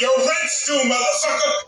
Your rent's due, motherfucker!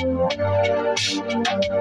Oh. oh shit.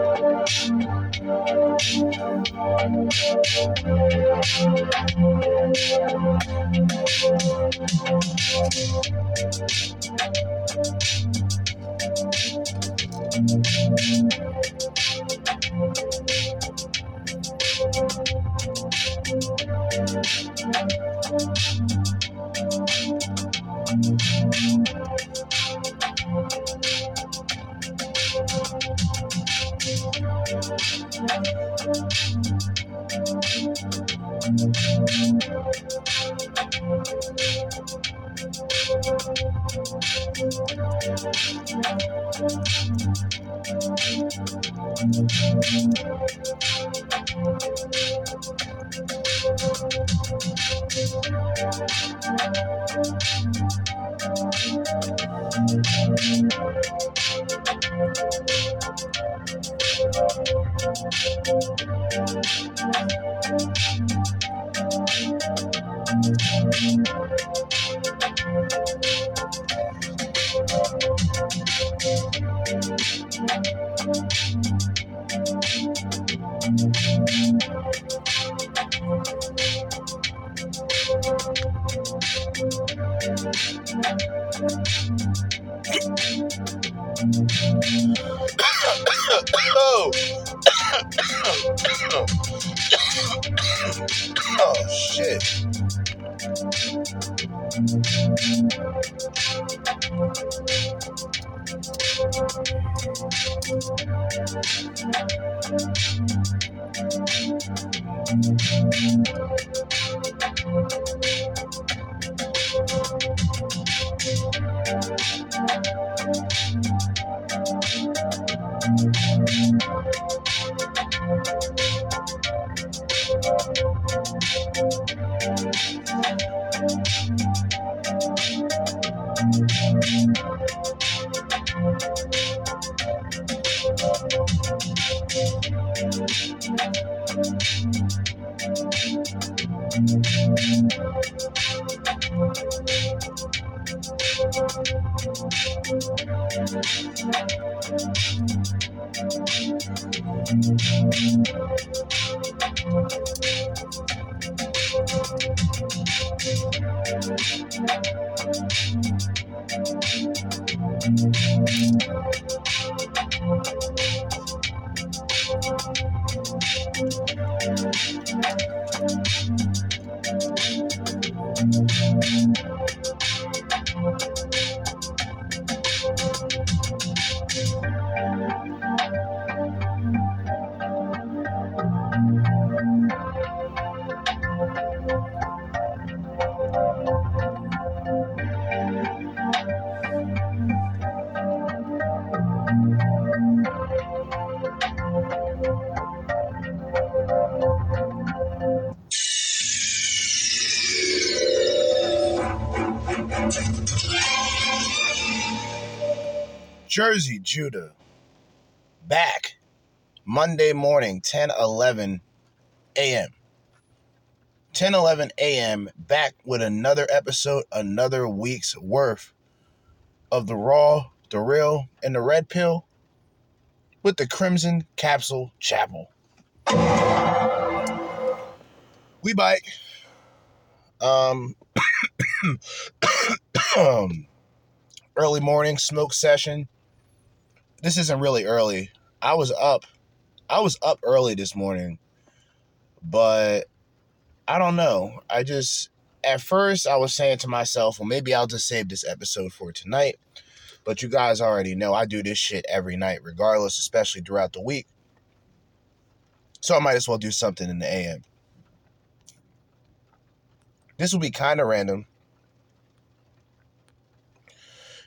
Jerzee Judah back Monday morning, 10 11 a.m. 10 11 a.m. back with another episode, another week's worth of the Raw, the Real, and the Red Pill with the Crimson Capsule Chapel. We bike. Um, um early morning smoke session this isn't really early. I was up. I was up early this morning, but I don't know. I just at first I was saying to myself, well, maybe I'll just save this episode for tonight. But you guys already know I do this shit every night, regardless, especially throughout the week. So I might as well do something in the AM. This will be kind of random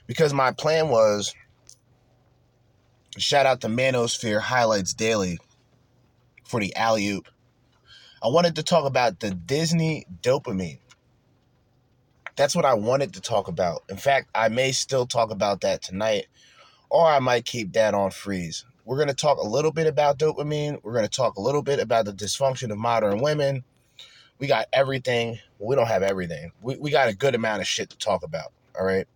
because my plan was shout out to Manosphere Highlights Daily for the alley oop. I wanted to talk about the Disney dopamine. That's what I wanted to talk about. In fact, I may still talk about that tonight, or I might keep that on freeze. We're going to talk a little bit about dopamine. We're going to talk a little bit about the dysfunction of modern women. We got everything. we don't have everything. We, we got a good amount of shit to talk about. All right.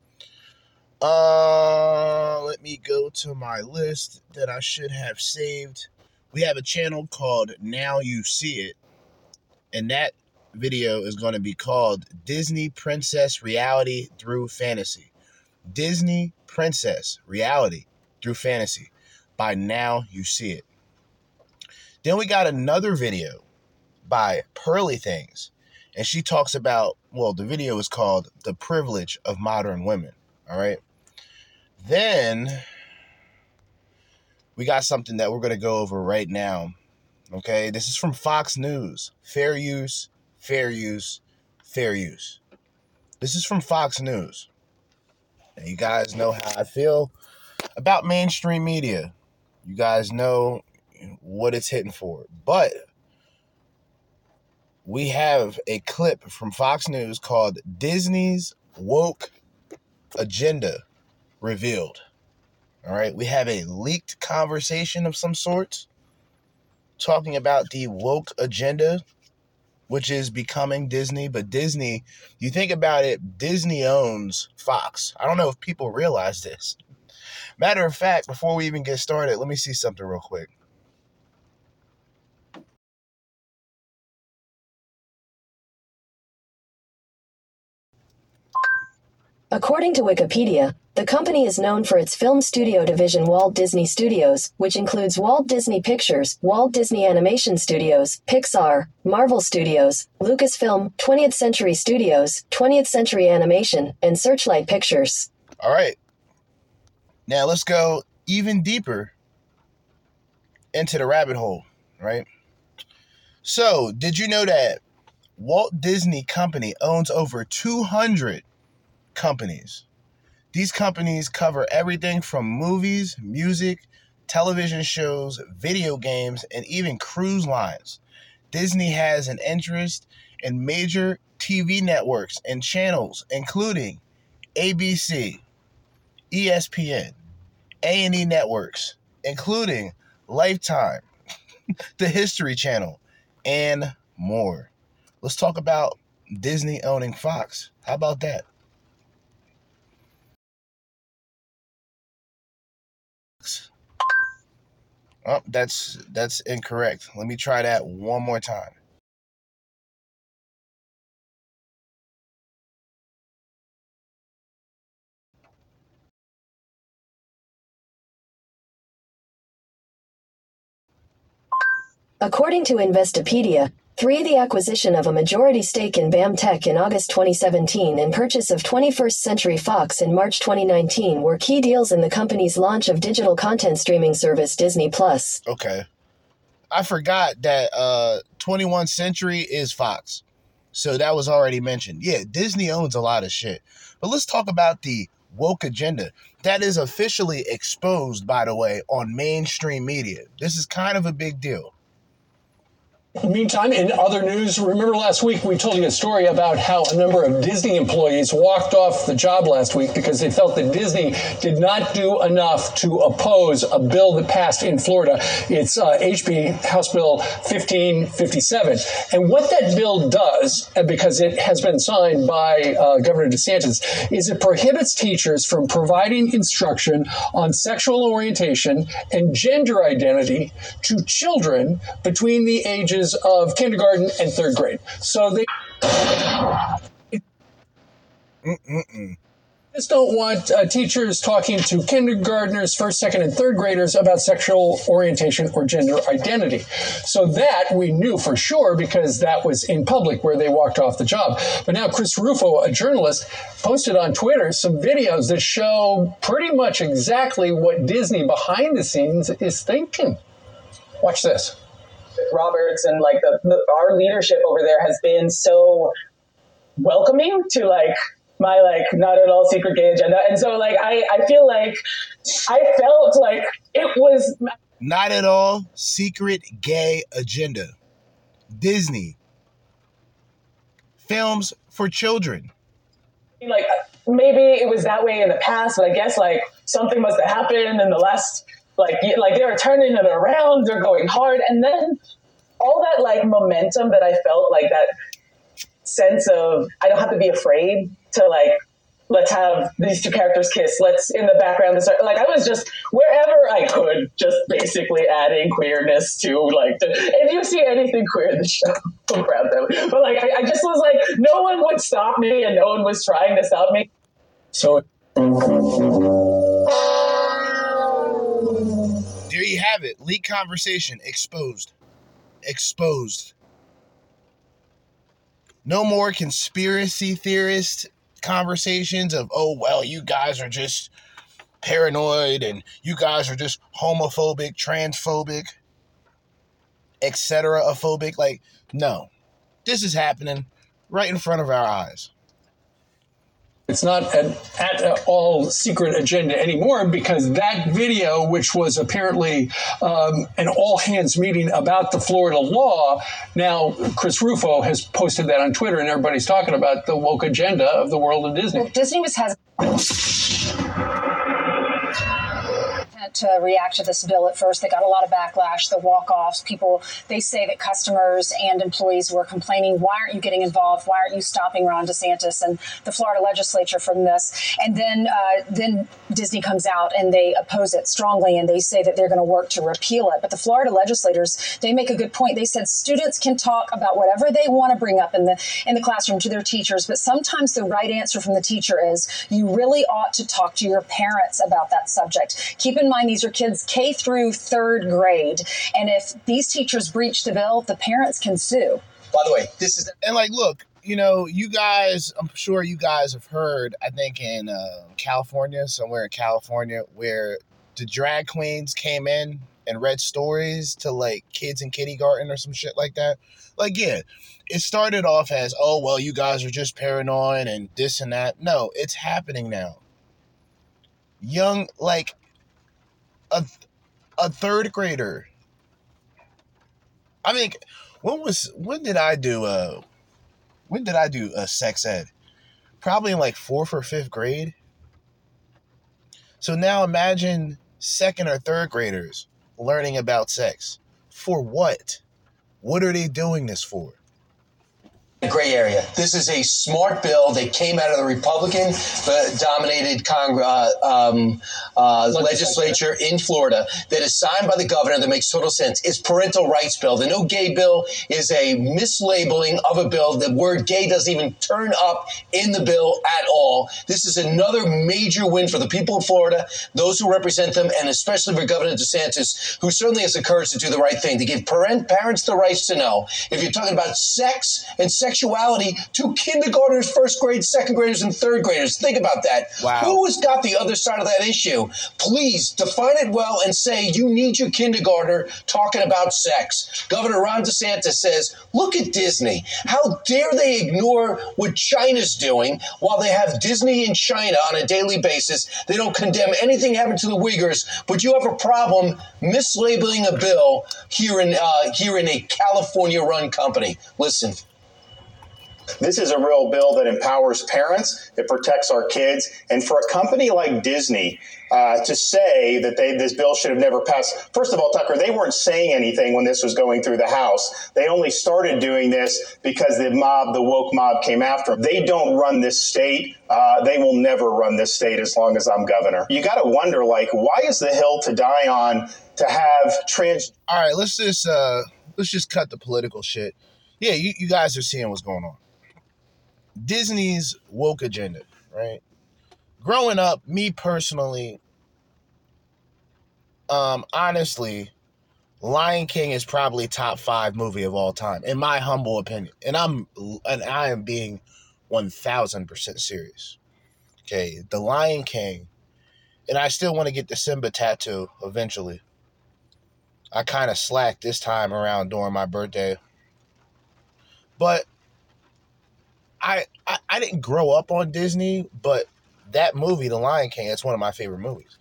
Uh, let me go to my list that I should have saved. We have a channel called Now You See It, and that video is going to be called Disney Princess Reality Through Fantasy. Disney Princess Reality Through Fantasy. By Now You See It. Then we got another video by Pearly Things, and she talks about, well, the video is called The Privilege of Modern Women. All right. Then we got something that we're going to go over right now. Okay. This is from Fox News. Fair use, fair use, fair use. This is from Fox News. And you guys know how I feel about mainstream media. You guys know what it's hitting for. But we have a clip from Fox News called Disney's Woke Agenda Revealed. All right, we have a leaked conversation of some sorts talking about the woke agenda, which is becoming Disney. But Disney, you think about it, Disney owns Fox. I don't know if people realize this. Matter of fact, before we even get started, let me see something real quick. According to Wikipedia, the company is known for its film studio division Walt Disney Studios, which includes Walt Disney Pictures, Walt Disney Animation Studios, Pixar, Marvel Studios, Lucasfilm, 20th Century Studios, 20th Century Animation, and Searchlight Pictures. All right. Now let's go even deeper into the rabbit hole, right? So, did you know that Walt Disney Company owns over 200 companies. These companies cover everything from movies, music, television shows, video games, and even cruise lines. Disney has an interest in major TV networks and channels including ABC, ESPN, A&E networks, including Lifetime, the History Channel, and more. Let's talk about Disney owning Fox. How about that? Oh, that's that's incorrect. Let me try that one more time. According to Investopedia, 3. The acquisition of a majority stake in BAMTech in August 2017 and purchase of 21st Century Fox in March 2019 were key deals in the company's launch of digital content streaming service Disney Plus. Okay. I forgot that uh 21 Century is Fox. So that was already mentioned. Yeah, Disney owns a lot of shit. But let's talk about the woke agenda. That is officially exposed, by the way, on mainstream media. This is kind of a big deal. Meantime, in other news, remember last week we told you a story about how a number of Disney employees walked off the job last week because they felt that Disney did not do enough to oppose a bill that passed in Florida. It's uh, HB House Bill 1557. And what that bill does, because it has been signed by uh, Governor DeSantis, is it prohibits teachers from providing instruction on sexual orientation and gender identity to children between the ages of kindergarten and third grade. So they. Mm-mm-mm. just don't want uh, teachers talking to kindergartners, first, second, and third graders about sexual orientation or gender identity. So that we knew for sure because that was in public where they walked off the job. But now Chris Rufo, a journalist, posted on Twitter some videos that show pretty much exactly what Disney behind the scenes is thinking. Watch this. Roberts and like the, the our leadership over there has been so welcoming to like my like not at all secret gay agenda. And so like I, I feel like I felt like it was Not at all secret gay agenda. Disney. Films for children. like maybe it was that way in the past, but I guess like something must have happened in the last like like they were turning it around, they're going hard, and then all that like momentum that I felt like that sense of I don't have to be afraid to like let's have these two characters kiss. Let's in the background this like I was just wherever I could, just basically adding queerness to like the, if you see anything queer in the show, I'm proud of them. But like I, I just was like no one would stop me and no one was trying to stop me. So have it. Leak conversation exposed. Exposed. No more conspiracy theorist conversations of, oh, well, you guys are just paranoid and you guys are just homophobic, transphobic, etc. phobic. Like, no. This is happening right in front of our eyes. It's not an at all secret agenda anymore because that video, which was apparently um, an all hands meeting about the Florida law, now Chris Rufo has posted that on Twitter and everybody's talking about the woke agenda of the world of Disney. Disney was has to react to this bill at first. They got a lot of backlash, the walk-offs. People they say that customers and employees were complaining, "Why aren't you getting involved? Why aren't you stopping Ron DeSantis and the Florida legislature from this?" And then uh, then Disney comes out and they oppose it strongly, and they say that they're going to work to repeal it. But the Florida legislators they make a good point. They said students can talk about whatever they want to bring up in the in the classroom to their teachers, but sometimes the right answer from the teacher is you really ought to talk to your parents about that subject. Keep in mind these are kids K through third grade, and if these teachers breach the bill, the parents can sue. By the way, this is And like, look, you know, you guys, I'm sure you guys have heard, I think in uh, California, somewhere in California, where the drag queens came in and read stories to like kids in kindergarten or some shit like that. Like, yeah, it started off as, oh, well, you guys are just paranoid and this and that. No, it's happening now. Young, like a, a third grader. I mean, when was when did I do uh when did I do a sex ed? Probably in like fourth or fifth grade. So now imagine second or third graders learning about sex. For what? What are they doing this for? A gray area. This is a smart bill that came out of the Republican uh, dominated Cong- uh, um, uh, legislature in Florida that is signed by the governor that makes total sense. It's parental rights bill. The no gay bill is a mislabeling of a bill. The word gay doesn't even turn up in the bill at all. This is another major win for the people of Florida, those who represent them, and especially for Governor DeSantis, who certainly has the courage to do the right thing, to give parent, parents the rights to know. If you're talking about sex and sexuality to kindergartners, first grade, second graders, and third graders, think about that. Wow. Who has got the other side of that issue? Please define it well and say you need your kindergartner talking about sex. Governor Ron DeSantis says, look at Disney. How dare they ignore what China's doing while they have Disney in China on a daily basis? They don't condemn anything happened to the Uyghurs, but you have a problem mislabeling a bill here in uh, here in a California-run company. Listen. This is a real bill that empowers parents, it protects our kids, and for a company like Disney uh, to say that they, this bill should have never passed. First of all, Tucker, they weren't saying anything when this was going through the House. They only started doing this because the mob, the woke mob, came after them. They don't run this state. Uh, they will never run this state as long as I'm governor. You got to wonder, like, why is the hill to die on to have trans? All right, let's just uh let's just cut the political shit. Yeah, you, you guys are seeing what's going on. Disney's woke agenda, right? growing up, me personally, um, honestly, Lion King is probably top five movie of all time, in my humble opinion. And I'm and I am being one thousand percent serious. Okay, The Lion King, and I still want to get the Simba tattoo eventually. I kind of slacked this time around during my birthday, but I, I I didn't grow up on Disney, but that movie, The Lion King, it's one of my favorite movies.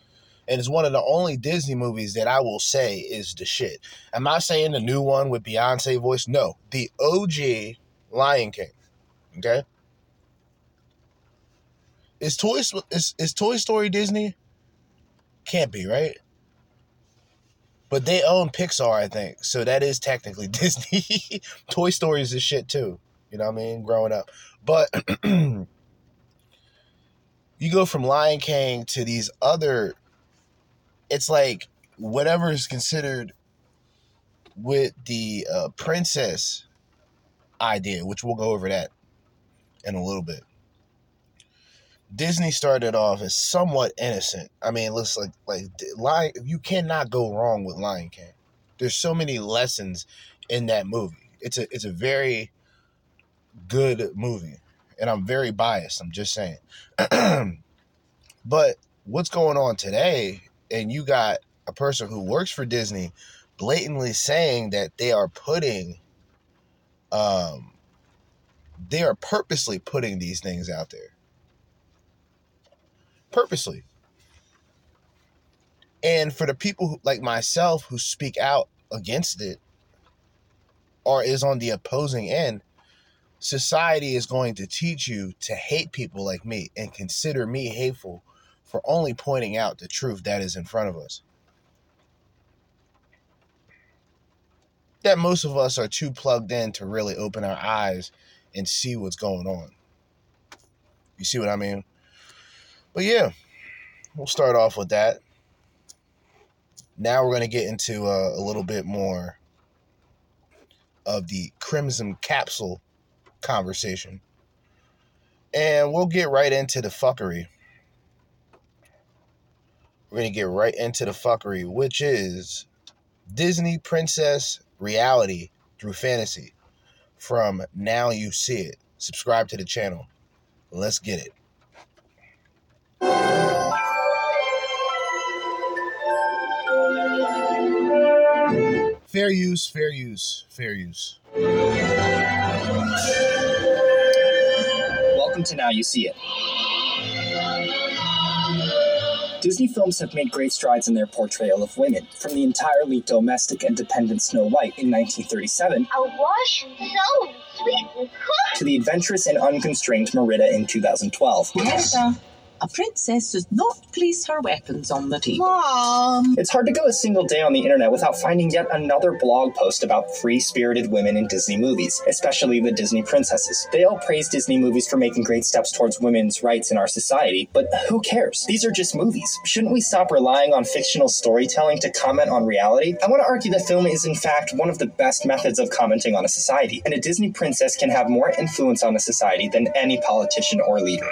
And it's one of the only Disney movies that I will say is the shit. I'm not saying the new one with Beyonce voice. No, the OG Lion King. Okay. Is Toy is, is Toy Story Disney? Can't be, right? But they own Pixar, I think. So that is technically Disney. Toy Story is the shit too. You know what I mean? Growing up. But you go from Lion King to these other it's like whatever is considered with the uh, princess idea, which we'll go over that in a little bit. Disney started off as somewhat innocent. I mean, it looks like like Lion. You cannot go wrong with Lion King. There's so many lessons in that movie. It's a it's a very good movie, and I'm very biased. I'm just saying. but what's going on today? And you got a person who works for Disney blatantly saying that they are putting um they are purposely putting these things out there purposely. And for the people who, like myself who speak out against it or is on the opposing end, society is going to teach you to hate people like me and consider me hateful for only pointing out the truth that is in front of us. That most of us are too plugged in to really open our eyes and see what's going on. You see what I mean? But yeah, we'll start off with that. Now we're going to get into uh, a little bit more of the Crimson Capsule conversation. And we'll get right into the fuckery. We're going to get right into the fuckery, which is Disney Princess Reality through Fantasy from Now You See It. Subscribe to the channel. Let's get it. Fair use, fair use, fair use. Welcome to Now You See It. Disney films have made great strides in their portrayal of women, from the entirely domestic and dependent Snow White in 1937 A wash so sweet and cooked. to the adventurous and unconstrained Merida in 2012. A princess does not place her weapons on the table. Mom. It's hard to go a single day on the internet without finding yet another blog post about free spirited women in Disney movies, especially the Disney princesses. They all praise Disney movies for making great steps towards women's rights in our society, but who cares? These are just movies. Shouldn't we stop relying on fictional storytelling to comment on reality? I want to argue that film is, in fact, one of the best methods of commenting on a society, and a Disney princess can have more influence on a society than any politician or leader.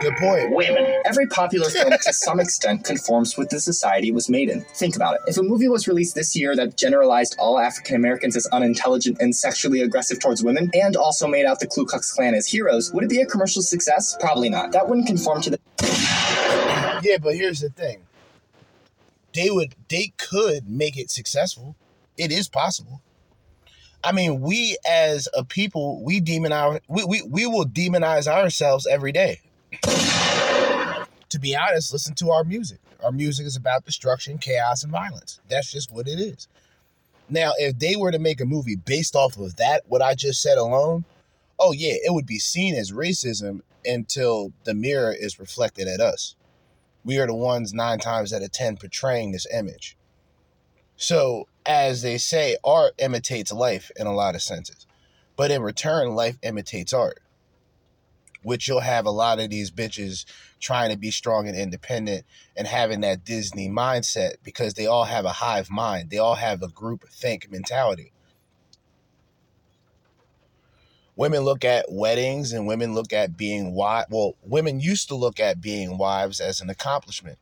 Good point. Women. Every popular film, to some extent, conforms with the society it was made in. Think about it. If a movie was released this year that generalized all African Americans as unintelligent and sexually aggressive towards women, and also made out the Ku Klux Klan as heroes, would it be a commercial success? Probably not. That wouldn't conform to the. Yeah, but here's the thing. They would they could make it successful. It is possible. I mean, we as a people, we demonize we, we, we will demonize ourselves every day. To be honest, listen to our music. Our music is about destruction, chaos, and violence. That's just what it is. Now, if they were to make a movie based off of that, what I just said alone, oh yeah, it would be seen as racism until the mirror is reflected at us. We are the ones nine times out of ten portraying this image. So, as they say, art imitates life in a lot of senses. But in return, life imitates art. Which you'll have a lot of these bitches trying to be strong and independent and having that Disney mindset because they all have a hive mind. They all have a group think mentality. women look at weddings and women look at being wife. Well, women used to look at being wives as an accomplishment.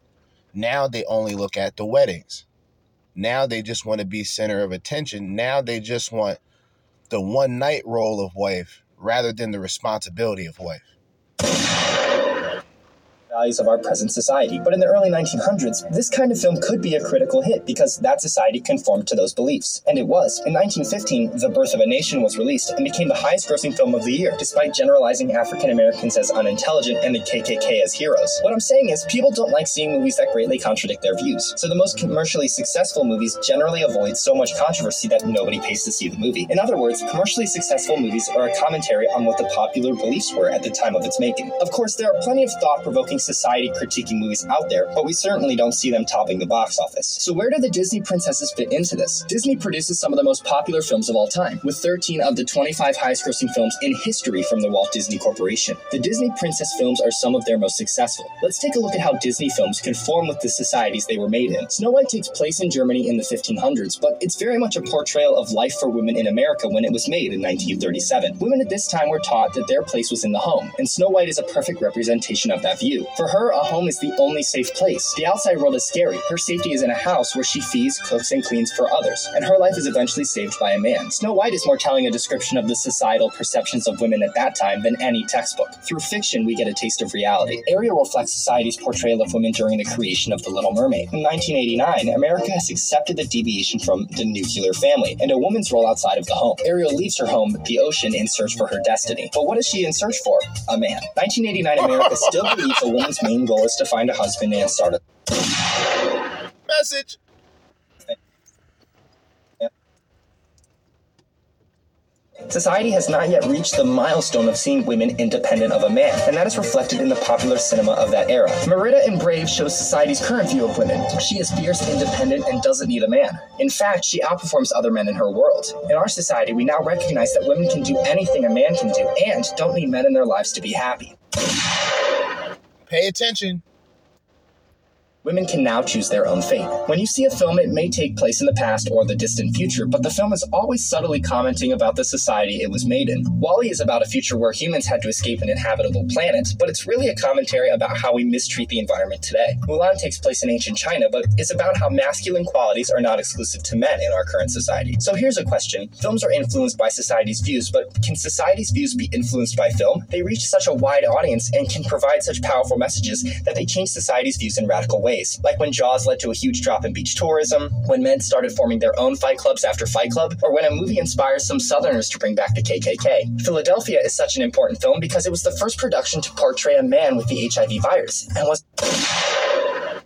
Now they only look at the weddings. Now they just want to be center of attention. Now they just want the one night role of wife rather than the responsibility of wife of our present society. But in the early 1900s, this kind of film could be a critical hit because that society conformed to those beliefs. And it was. In 1915, The Birth of a Nation was released and became the highest grossing film of the year, despite generalizing African Americans as unintelligent and the KKK as heroes. What I'm saying is, people don't like seeing movies that greatly contradict their views. So the most commercially successful movies generally avoid so much controversy that nobody pays to see the movie. In other words, commercially successful movies are a commentary on what the popular beliefs were at the time of its making. Of course, there are plenty of thought provoking society critiquing movies out there, but we certainly don't see them topping the box office. So, where do the Disney princesses fit into this? Disney produces some of the most popular films of all time, with 13 of the 25 highest grossing films in history from the Walt Disney Corporation. The Disney princess films are some of their most successful. Let's take a look at how Disney films conform with the societies they were made in. Snow White takes place in Germany in the 1500s, but it's very much a portrayal of life for women in America when it was made in 1937. Women at this time were taught that their place was in the home, and Snow White is a perfect representation of that view. For her, a home is the only safe place. The outside world is scary. Her safety is in a house where she feeds, cooks, and cleans for others, and her life is eventually saved by a man. Snow White is more telling a description of the societal perceptions of women at that time than any textbook. Through fiction, we get a taste of reality. Ariel reflects society's portrayal of women during the creation of The Little Mermaid. In 1989, America has accepted the deviation from the nuclear family and a woman's role outside of the home. Ariel leaves her home, the ocean, in search for her destiny. But what is she in search for? A man. 1989 America still believes a woman's main goal is to find a husband and start a message. Society has not yet reached the milestone of seeing women independent of a man, and that is reflected in the popular cinema of that era. Merida in Brave shows society's current view of women. She is fierce, independent, and doesn't need a man. In fact, she outperforms other men in her world. In our society, we now recognize that women can do anything a man can do and don't need men in their lives to be happy. Pay attention women can now choose their own fate. When you see a film, it may take place in the past or the distant future, but the film is always subtly commenting about the society it was made in. WALL-E is about a future where humans had to escape an inhabitable planet, but it's really a commentary about how we mistreat the environment today. Mulan takes place in ancient China, but it's about how masculine qualities are not exclusive to men in our current society. So here's a question. Films are influenced by society's views, but can society's views be influenced by film? They reach such a wide audience and can provide such powerful messages that they change society's views in radical ways ways, like when Jaws led to a huge drop in beach tourism, when men started forming their own fight clubs after Fight Club, or when a movie inspires some Southerners to bring back the KKK. Philadelphia is such an important film because it was the first production to portray a man with the HIV virus and was a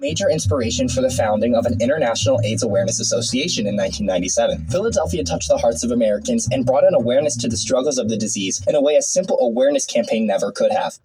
major inspiration for the founding of an International AIDS Awareness Association in 1997. Philadelphia touched the hearts of Americans and brought an awareness to the struggles of the disease in a way a simple awareness campaign never could have.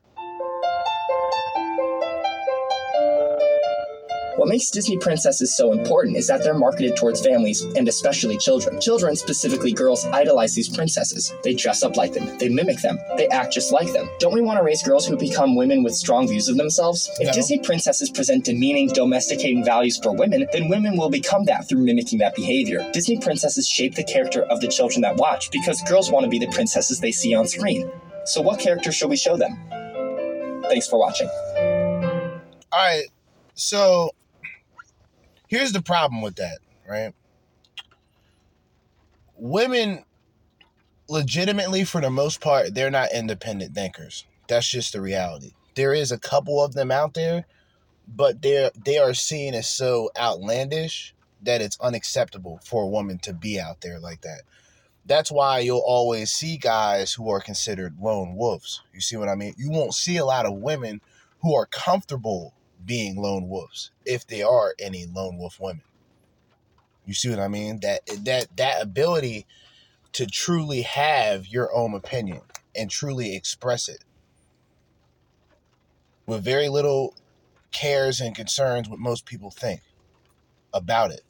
What makes Disney princesses so important is that they're marketed towards families and especially children. Children, specifically girls, idolize these princesses. They dress up like them, they mimic them, they act just like them. Don't we want to raise girls who become women with strong views of themselves? If no. Disney princesses present demeaning, domesticating values for women, then women will become that through mimicking that behavior. Disney princesses shape the character of the children that watch because girls want to be the princesses they see on screen. So, what character should we show them? Thanks for watching. All right. So, here's the problem with that, right? Women, legitimately, for the most part, they're not independent thinkers. That's just the reality. There is a couple of them out there, but they're they are seen as so outlandish that it's unacceptable for a woman to be out there like that. That's why you'll always see guys who are considered lone wolves. You see what I mean? You won't see a lot of women who are comfortable being lone wolves if they are any lone wolf women. You see what I mean? That that that ability to truly have your own opinion and truly express it with very little cares and concerns what most people think about it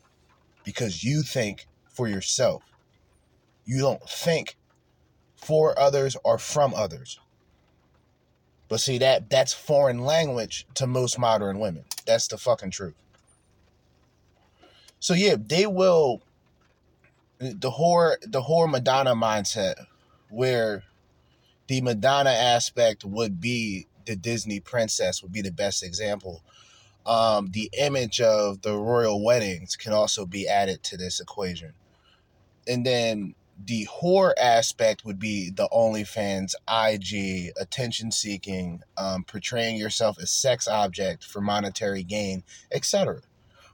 because you think for yourself. You don't think for others or from others. But see that that's foreign language to most modern women. That's the fucking truth. So yeah, they will the whore the whore Madonna mindset where the Madonna aspect would be the Disney princess would be the best example. Um, the image of the royal weddings can also be added to this equation. And then the whore aspect would be the OnlyFans, IG, attention seeking, um, portraying yourself as sex object for monetary gain, etc.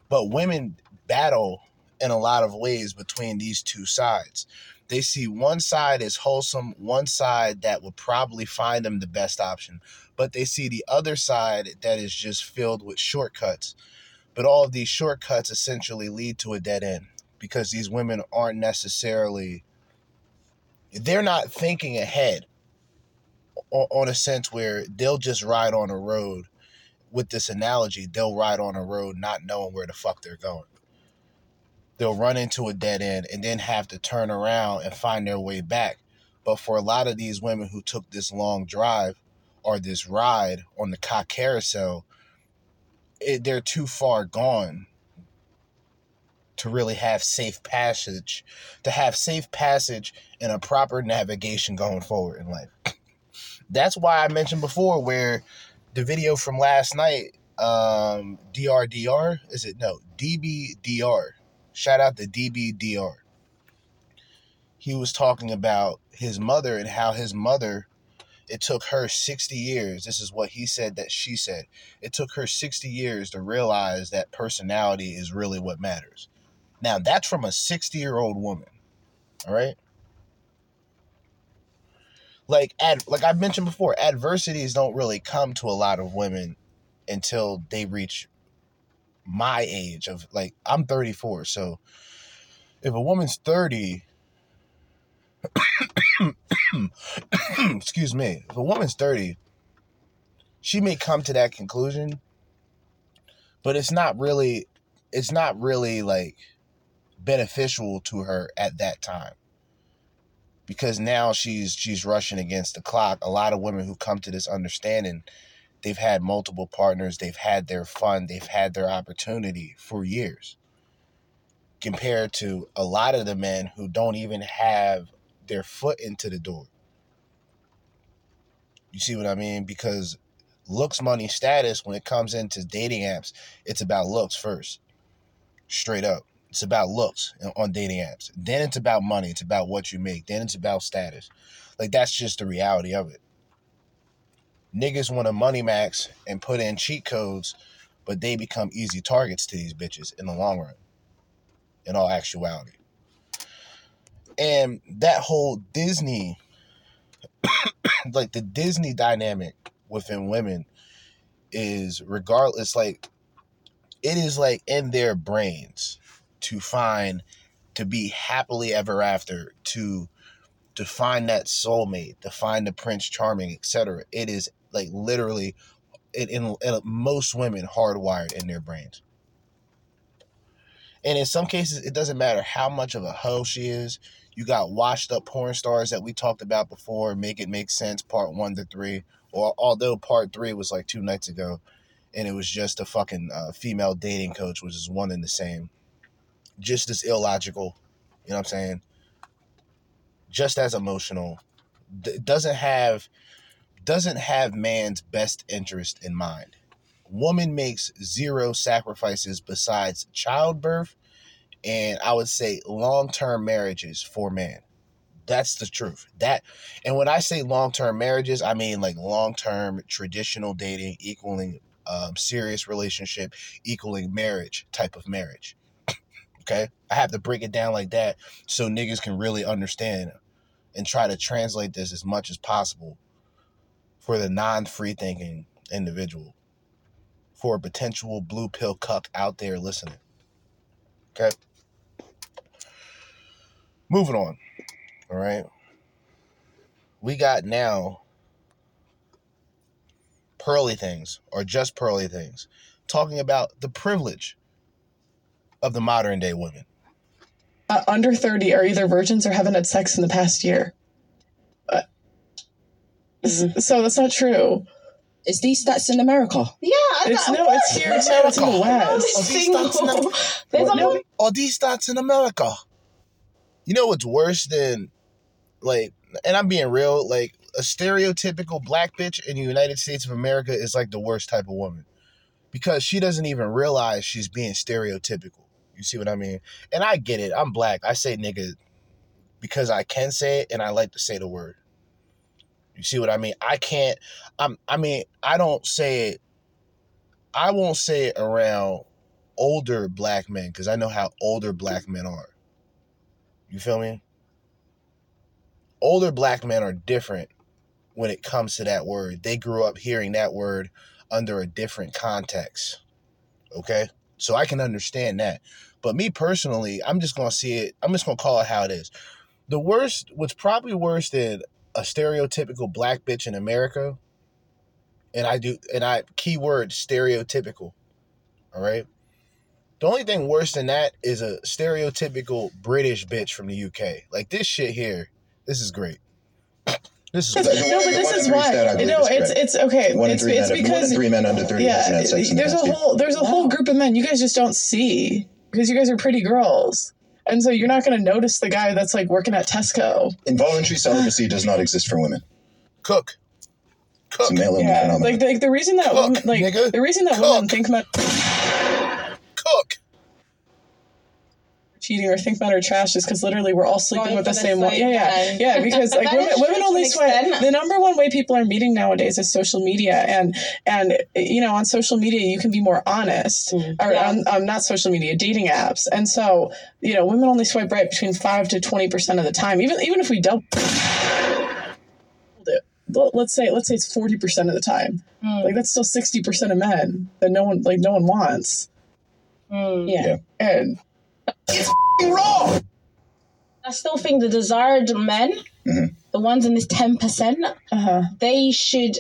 But women battle in a lot of ways between these two sides. They see one side as wholesome, one side that would probably find them the best option, but they see the other side that is just filled with shortcuts. But all of these shortcuts essentially lead to a dead end because these women aren't necessarily they're not thinking ahead on a sense where they'll just ride on a road with this analogy they'll ride on a road not knowing where the fuck they're going. They'll run into a dead end and then have to turn around and find their way back. But for a lot of these women who took this long drive or this ride on the cock carousel it, they're too far gone to really have safe passage, to have safe passage and a proper navigation going forward in life. That's why I mentioned before where the video from last night, um, DRDR, is it? No, DBDR. Shout out to DBDR. He was talking about his mother and how his mother, it took her 60 years. This is what he said that she said. It took her 60 years to realize that personality is really what matters. Now, that's from a 60 year old woman. All right. Like ad, like I mentioned before, adversities don't really come to a lot of women until they reach my age of like I'm 34. So if a woman's 30 excuse me, if a woman's 30, she may come to that conclusion, but it's not really it's not really like beneficial to her at that time. Because now she's she's rushing against the clock. A lot of women who come to this understanding they've had multiple partners they've had their fun they've had their opportunity for years. Compared to a lot of the men who don't even have their foot into the door. You see what i mean? Because looks money status when it comes into dating apps it's about looks first. Straight up it's about looks on dating apps. Then it's about money. It's about what you make. Then it's about status. Like that's just the reality of it. Niggas want to money max and put in cheat codes, but they become easy targets to these bitches in the long run. In all actuality. And that whole Disney, like the Disney dynamic within women is regardless, like it is like in their brains to find to be happily ever after to to find that soulmate to find the prince charming etc it is like literally in, in, in most women hardwired in their brains. And in some cases it doesn't matter how much of a hoe she is. You got washed up porn stars that we talked about before make it make sense part one to three. Or although part three was like two nights ago and it was just a fucking uh, female dating coach which is one and the same just as illogical. You know what I'm saying? Just as emotional. D- doesn't have doesn't have man's best interest in mind. Woman makes zero sacrifices besides childbirth and I would say long-term marriages for man. That's the truth. That and when I say long-term marriages, I mean like long-term traditional dating equaling um, serious relationship equaling marriage type of marriage. Okay. I have to break it down like that so niggas can really understand and try to translate this as much as possible for the non free thinking individual, for a potential blue pill cuck out there listening. Okay. Moving on. All right. We got now pearly things or just pearly things talking about the privilege of the modern day women. Uh, under 30 are either virgins or haven't had sex in the past year. Uh, mm-hmm. So that's not true. Is these stats in America? Yeah, it's no, it's here. It's, it's in the West. Are these, stats in, no, are these stats in America? You know what's worse than like and I'm being real, like a stereotypical black bitch in the United States of America is like the worst type of woman because she doesn't even realize she's being stereotypical. You see what I mean? And I get it. I'm black. I say nigga because I can say it and I like to say the word. You see what I mean? I can't I'm I mean, I don't say it I won't say it around older black men because I know how older black men are. You feel me? Older black men are different when it comes to that word. They grew up hearing that word under a different context. Okay? So I can understand that. But me personally, I'm just going to see it, I'm just going to call it how it is. The worst, what's probably worse than a stereotypical black bitch in America, and I do, and I, keyword stereotypical. All right? The only thing worse than that is a stereotypical British bitch from the UK. Like this shit here, this is great. This is no, but this is why. No, it's it's okay. One in it's three it's men, because one three men under thirty yeah, hasn't had sex in the there's a whole there's a whole group of men you guys just don't see because you guys are pretty girls, and so you're not going to notice the guy that's like working at Tesco. Involuntary celibacy does not exist for women. Cook. It's a male-only Yeah, phenomenon. like the, the reason that women, like the reason that women think men cook cheating or think men are trash is because literally we're all sleeping Going with the the same one. Yeah, yeah, yeah. Because like women, women only an sweat. extent. The number one way people are meeting nowadays is social media, and and you know on social media you can be more honest, Mm. or on um, not social media, dating apps, and so you know women only swipe right between five to twenty percent of the time. Even even if we double it, let- let's say let's say it's forty percent of the time. Mm. Like that's still sixty percent of men that no one like no one wants. Mm. Yeah, and It's wrong. I still think the desired men, the ones in this ten percent, uh-huh. they should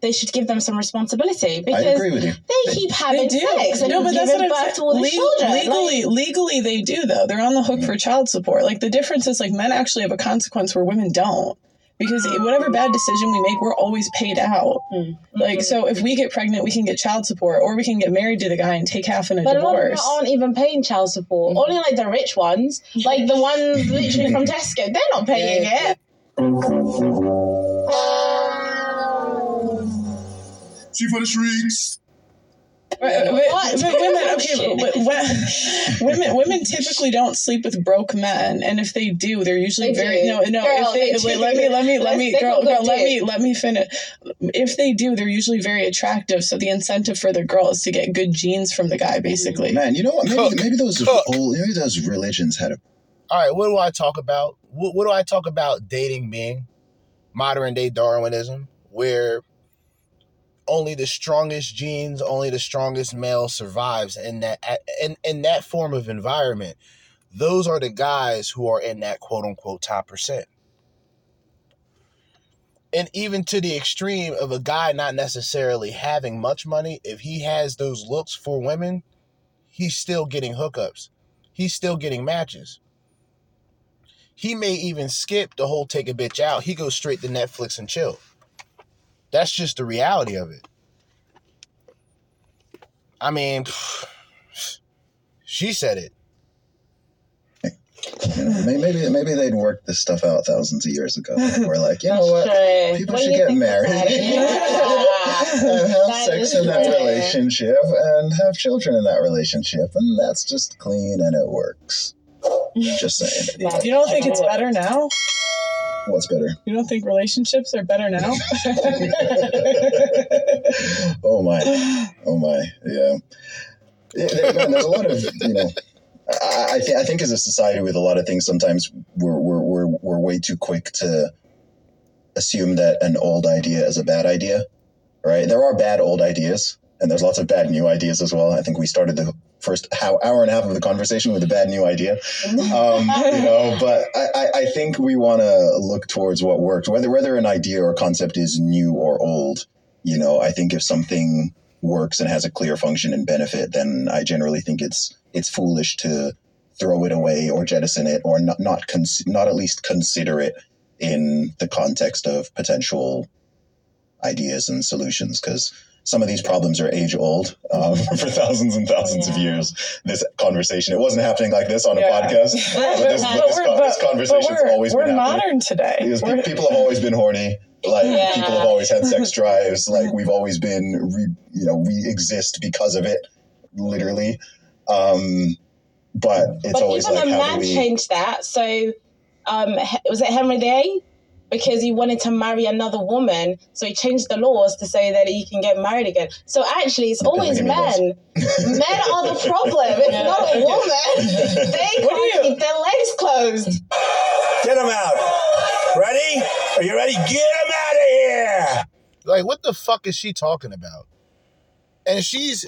they should give them some responsibility because agree with you. they keep having They sex and no, but that's giving what I'm birth to all these Legal- children. legally, Like, legally, they do though. They're on the hook for child support. Like the difference is, like men actually have a consequence where women don't. Because whatever bad decision we make, we're always paid out. Mm. Like so, if we get pregnant, we can get child support, or we can get married to the guy and take half in a but a lot of them divorce. aren't even paying child support. Only like the rich ones, like the ones literally from Tesco, they're not paying it. She for the streets. Right, but- but women, okay, but wo- women, women typically don't sleep with broke men, and if they do, they're usually They very do. no, no. Girl, if they, they wait, let me, let me, let me, girl, girl, let me, let me finish. If they do, they're usually very attractive. So the incentive for the girl is to get good genes from the guy, mm, basically. Man, you know what? Maybe Cook. maybe those Cook. old, maybe those religions had a All right, what do I talk about? What, what do I talk about dating being? Modern day Darwinism, where only the strongest genes, only the strongest male survives in that in, in that form of environment. Those are the guys who are in that quote unquote top percent. And even to the extreme of a guy not necessarily having much money, if he has those looks for women, he's still getting hookups. He's still getting matches. He may even skip the whole take a bitch out. He goes straight to Netflix and chill. That's just the reality of it. I mean, she said it. You know, maybe maybe they'd worked this stuff out thousands of years ago. We're like, you know what? True. People What should get married and have That sex in that true. relationship and have children in that relationship, and that's just clean and it works. Just saying. You don't think it's better now? What's better? You don't think relationships are better now? oh my, oh my, yeah. Yeah, there- man, there's a lot of you know. I, I think I think as a society with a lot of things, sometimes we're we're we're we're way too quick to assume that an old idea is a bad idea, right? There are bad old ideas, and there's lots of bad new ideas as well. I think we started the first how, hour and a half of the conversation with a bad new idea, um, you know. But I, I, think we want to look towards what worked, whether whether an idea or concept is new or old. You know, I think if something works and has a clear function and benefit, then I generally think it's it's foolish to throw it away or jettison it or not not cons- not at least consider it in the context of potential ideas and solutions because some of these problems are age old um, for thousands and thousands of years. This conversation, it wasn't happening like this on a Yeah. podcast, but this, but this, con- this conversation's we're, always we're been happening. modern today. Because We're- people have always been horny. Like Yeah. people have always had sex drives. Like we've always been, re, you know, we exist because of it, literally. Um, but it's but always even like a how man do we? changed that. So, um, was it Henry VIII? Because he wanted to marry another woman, so he changed the laws to say that he can get married again. So actually, it's always men. men are the problem. It's not a woman. They can't keep their legs closed. Get him out. Ready? Are you ready? Get him out of here. Like, what the fuck is she talking about? And she's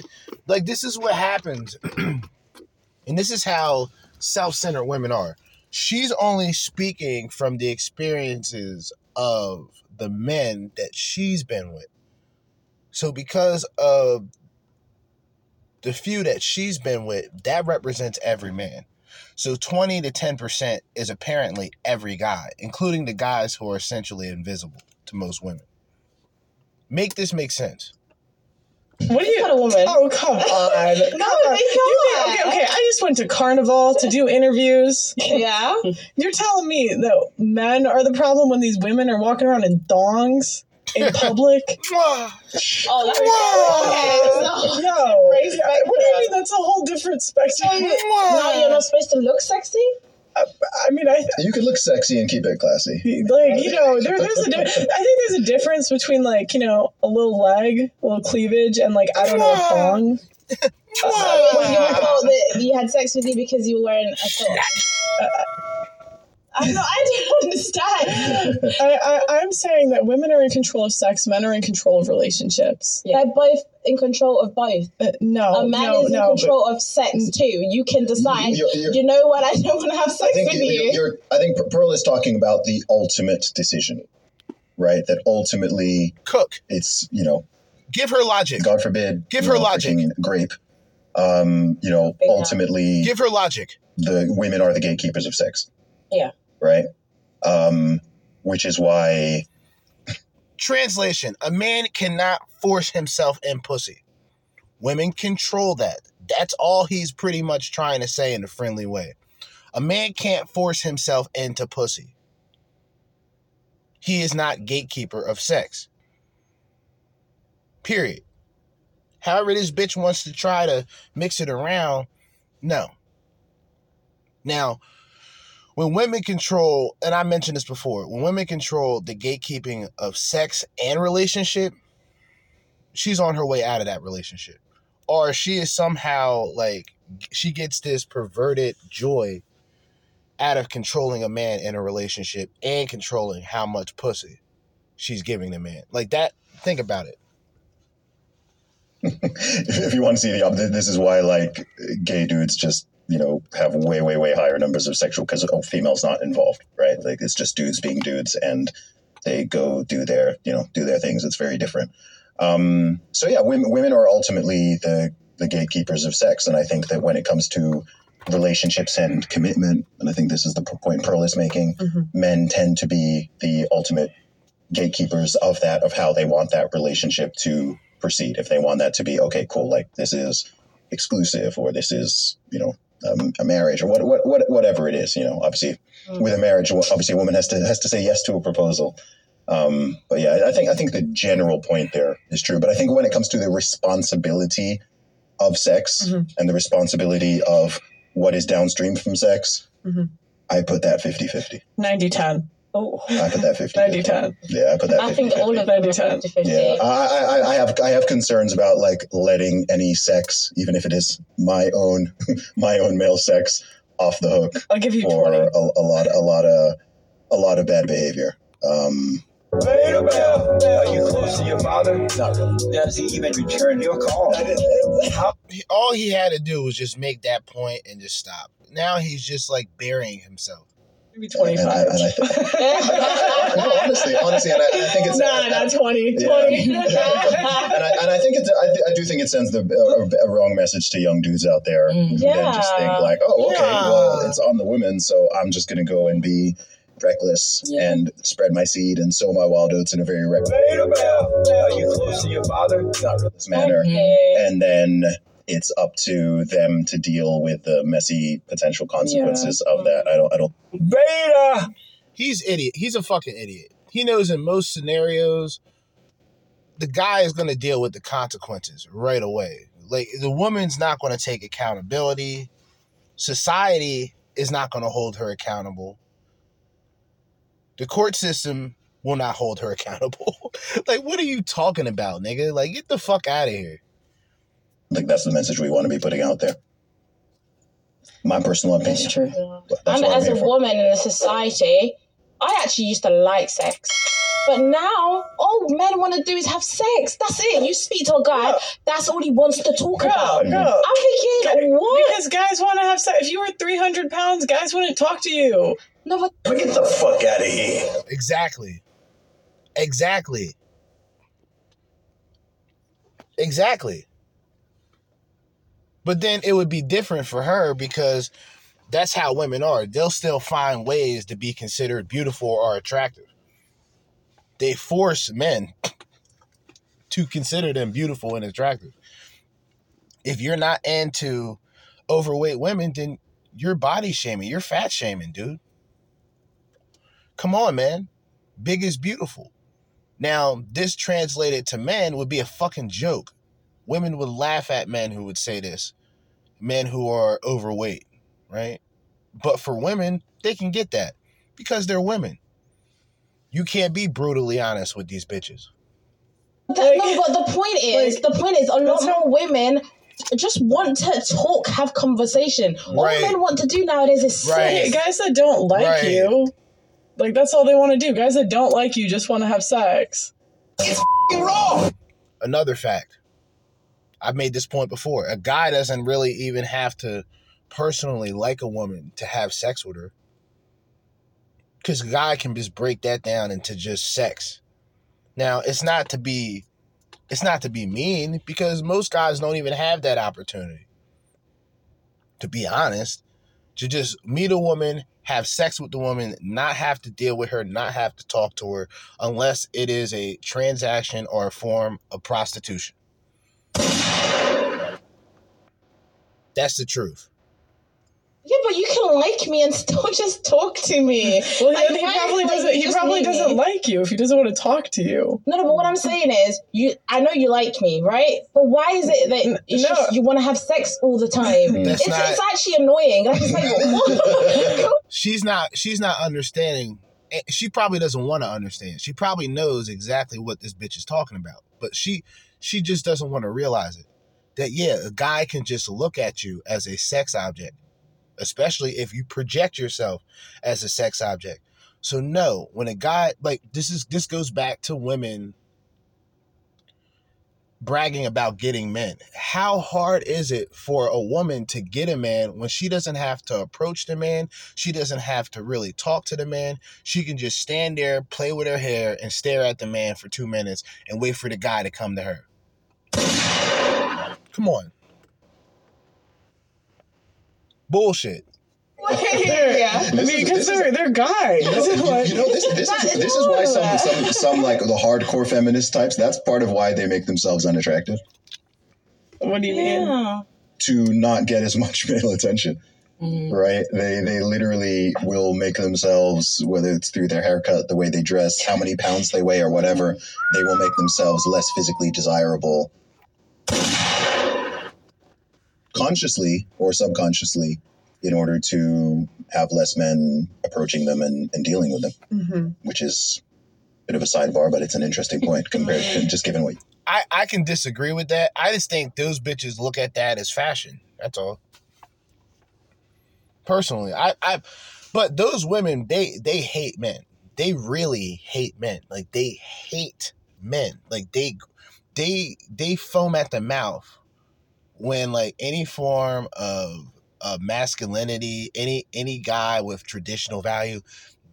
like, this is what happens. and this is how self centered women are. She's only speaking from the experiences of the men that she's been with. So, because of the few that she's been with, that represents every man. So 20 to 10% is apparently every guy, including the guys who are essentially invisible to most women. Make this make sense. What do you? Not a woman. Oh come on! No, Come on. they You can't. mean- okay, okay. I just went to Carnival to do interviews. Yeah. You're telling me that men are the problem when these women are walking around in thongs in public? Oh, that's Whoa. okay. No. Raise right What do you mean? That's a whole different spectrum. Now you're not supposed to look sexy. I mean, I You could look sexy and keep it classy. like you know there, there's a di- I think there's a difference between like you know a little leg, a little cleavage, and like I don't know a thong. Well, uh, uh, you were told that you had sex with you because you were wearing a thong. Uh, I know. I don't understand. I, I I'm saying that women are in control of sex, men are in control of relationships. They're both in control of both. Uh, no, a man no, is in no, control of sex too. You can decide. You're- you're- you know what? I don't want to have sex with you, you. you're. I think Pearl is talking about the ultimate decision, right? That ultimately, Cook, it's you know, give her logic. God forbid, Give her know, logic. Grape. Um, you know, ultimately, Give her logic. the women are the gatekeepers of sex, Yeah. Right? Um, which is why Translation A man cannot force himself in pussy. Women control that. That's all he's pretty much trying to say in a friendly way. A man can't force himself into pussy. He is not gatekeeper of sex. Period. However, this bitch wants to try to mix it around, no. Now, when women control, and I mentioned this before, when women control the gatekeeping of sex and relationship, she's on her way out of that relationship. Or she is somehow like, she gets this perverted joy out of controlling a man in a relationship and controlling how much pussy she's giving the man. Like that, think about it. if you want to see the this is why like gay dudes just you know have way way way higher numbers of sexual because oh, females not involved, right? Like it's just dudes being dudes and they go do their you know do their things. It's very different. Um, so yeah, women women are ultimately the the gatekeepers of sex, and I think that when it comes to relationships and commitment, and I think this is the point Pearl is making, men tend to be the ultimate gatekeepers of that of how they want that relationship to proceed if they want that to be okay cool like this is exclusive or this is you know um, a marriage or what, what what whatever it is you know obviously with a marriage obviously a woman has to has to say yes to a proposal. Um, but yeah I think I think the general point there is true. But I think when it comes to the responsibility of sex and the responsibility of what is downstream from sex Mhm. I put that 50-50 90 10. Oh. I put that 50 90 10. yeah I put that I 50 think all of them are 50 yeah, I, I, I have I have concerns about like letting any sex, even if it is my own my own male sex, off the hook. I'll give you for a, a lot a lot of a lot of bad behavior. Um, Are you close to your father? Not really. Does he even return your call? All he had to do was just make that point and just stop. Now he's just like burying himself. Maybe and I, and I th- no, honestly, honestly, and I, I think it's Nah, not 20. Yeah. 20. and I, and I think it's I, th- I do think it sends the a, a wrong message to young dudes out there who mm. then just think like, oh, okay, Yeah. well, it's on the women, so I'm just gonna go and be reckless and spread my seed and sow my wild oats in a very reckless Are you close to your father? Not really. manner. And then it's up to them to deal with the messy potential consequences of that. I don't I don't Beta. He's idiot. He's a fucking idiot. He knows in most scenarios, the guy is going to deal with the consequences right away. Like the woman's not going to take accountability. Society is not going to hold her accountable. The court system will not hold her accountable. like, what are you talking about, nigga? Like, get the fuck out of here. Think that's the message we want to be putting out there. My personal opinion. That's true. That's and I'm as a for. woman in a society, I actually used to like sex. But now, all men want to do is have sex. That's it. You speak to a guy, that's all he wants to talk about. no. I'm thinking, what? Because guys want to have sex. If you were 300 pounds, guys wouldn't talk to you. No, but Get the fuck out of here. Exactly. Exactly. Exactly. But then it would be different for her because that's how women are. They'll still find ways to be considered beautiful or attractive. They force men to consider them beautiful and attractive. If you're not into overweight women, then you're body shaming. You're fat shaming, dude. Come on, man. Big is beautiful. Now, this translated to men would be a fucking joke. Women would laugh at men who would say this. Men who are overweight, right? But for women, they can get that because they're women. You can't be brutally honest with these bitches. That, no, but the point is, the point is, a lot more women just want to talk, have conversation. All Right. men want to do nowadays is Hey, sex. guys that don't like Right. you, like that's all they want to do. Guys that don't like you just want to have sex. It's wrong. Another fact. I've made this point before. A guy doesn't really even have to personally like a woman to have sex with her. Because a guy can just break that down into just sex. Now, it's not to be it's not to be mean because most guys don't even have that opportunity. To be honest, to just meet a woman, have sex with the woman, not have to deal with her, not have to talk to her, unless it is a transaction or a form of prostitution. That's the truth. Yeah, but you can like me and still just talk to me. Well, Like, he probably like doesn't. you He probably doesn't like you if he doesn't want to talk to you. No, no, but what I'm saying is, you. I know you like me, right? But why is it that it's no. just you want to have sex all the time? That's it's, not- it's actually annoying. I'm just like, she's not she's not understanding eh, she probably doesn't want to understand she probably knows exactly what this bitch is talking about but she she just doesn't want to realize it that yeah a guy can just look at you as a sex object especially if you project yourself as a sex object so no when a guy like this is this goes back to women bragging about getting men. How hard is it for a woman to get a man when she doesn't have to approach the man? She doesn't have to really talk to the man. She can just stand there, play with her hair, and stare at the man for two minutes and wait for the guy to come to her. Come on. Bullshit. yeah. I mean, because they're they're guys. You know, you- you know, this, this is this is why some some some like the hardcore feminist types. That's part of why they make themselves unattractive What do you mean? to not get as much male attention. Mm-hmm. Right? They they literally will make themselves, whether it's through their haircut, the way they dress, how many pounds they weigh, or whatever, they will make themselves less physically desirable, consciously or subconsciously, in order to have less men approaching them and, and dealing with them Mm-hmm. which is a bit of a sidebar, but it's an interesting point compared to just given what I, I can disagree with that. I just think those bitches look at that as fashion. That's all. Personally, I, I but those women they they hate men. They really hate men. Like they hate men. Like they they they foam at the mouth when like any form of masculinity, any any guy with traditional value,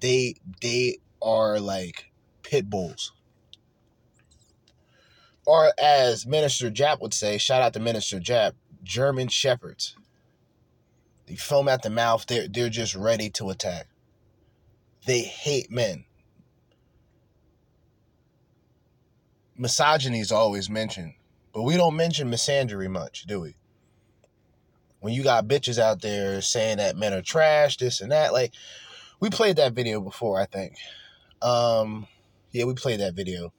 they they are like pit bulls or as Minister Jap would say, shout out to Minister Jap, German shepherds. They foam at the mouth. They're they're just ready to attack. they hate men. Misogyny is always mentioned, but we don't mention misandry much, do we? When you got bitches out there saying that men are trash, this and that, like we played that video before, I think. Um, yeah, we played that video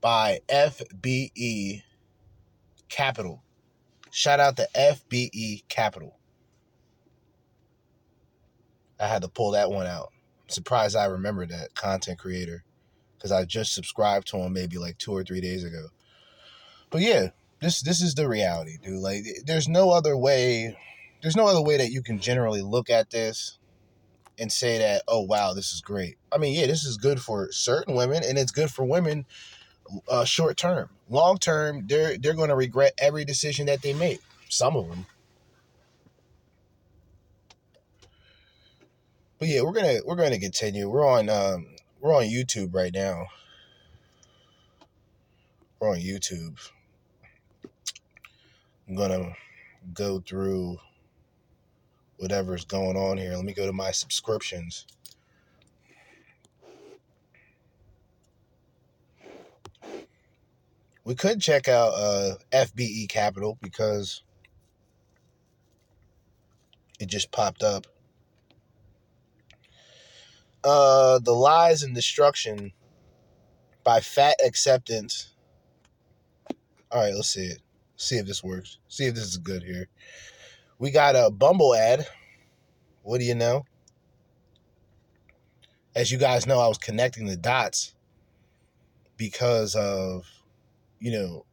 by FBE Capital. Shout out to FBE Capital. I had to pull that one out. Surprised I remembered that content creator because I just subscribed to him maybe like two or three days ago. But yeah, this this is the reality, dude. Like, there's no other way. There's no other way that you can generally look at this and say that, oh wow, this is great. I mean, yeah, this is good for certain women, and it's good for women uh, short term. Long term, they're they're going to regret every decision that they make. Some of them. But yeah, we're gonna we're gonna continue. We're on um, we're on YouTube right now. We're on YouTube. I'm gonna go through whatever's going on here. Let me go to my subscriptions. We could check out uh, FBE Capital because it just popped up. Uh, the Lies and Destruction by Fat Acceptance. All right, let's see it. See if this works. See if this is good here. We got a Bumble ad. What do you know? As you guys know, I was connecting the dots because of, you know,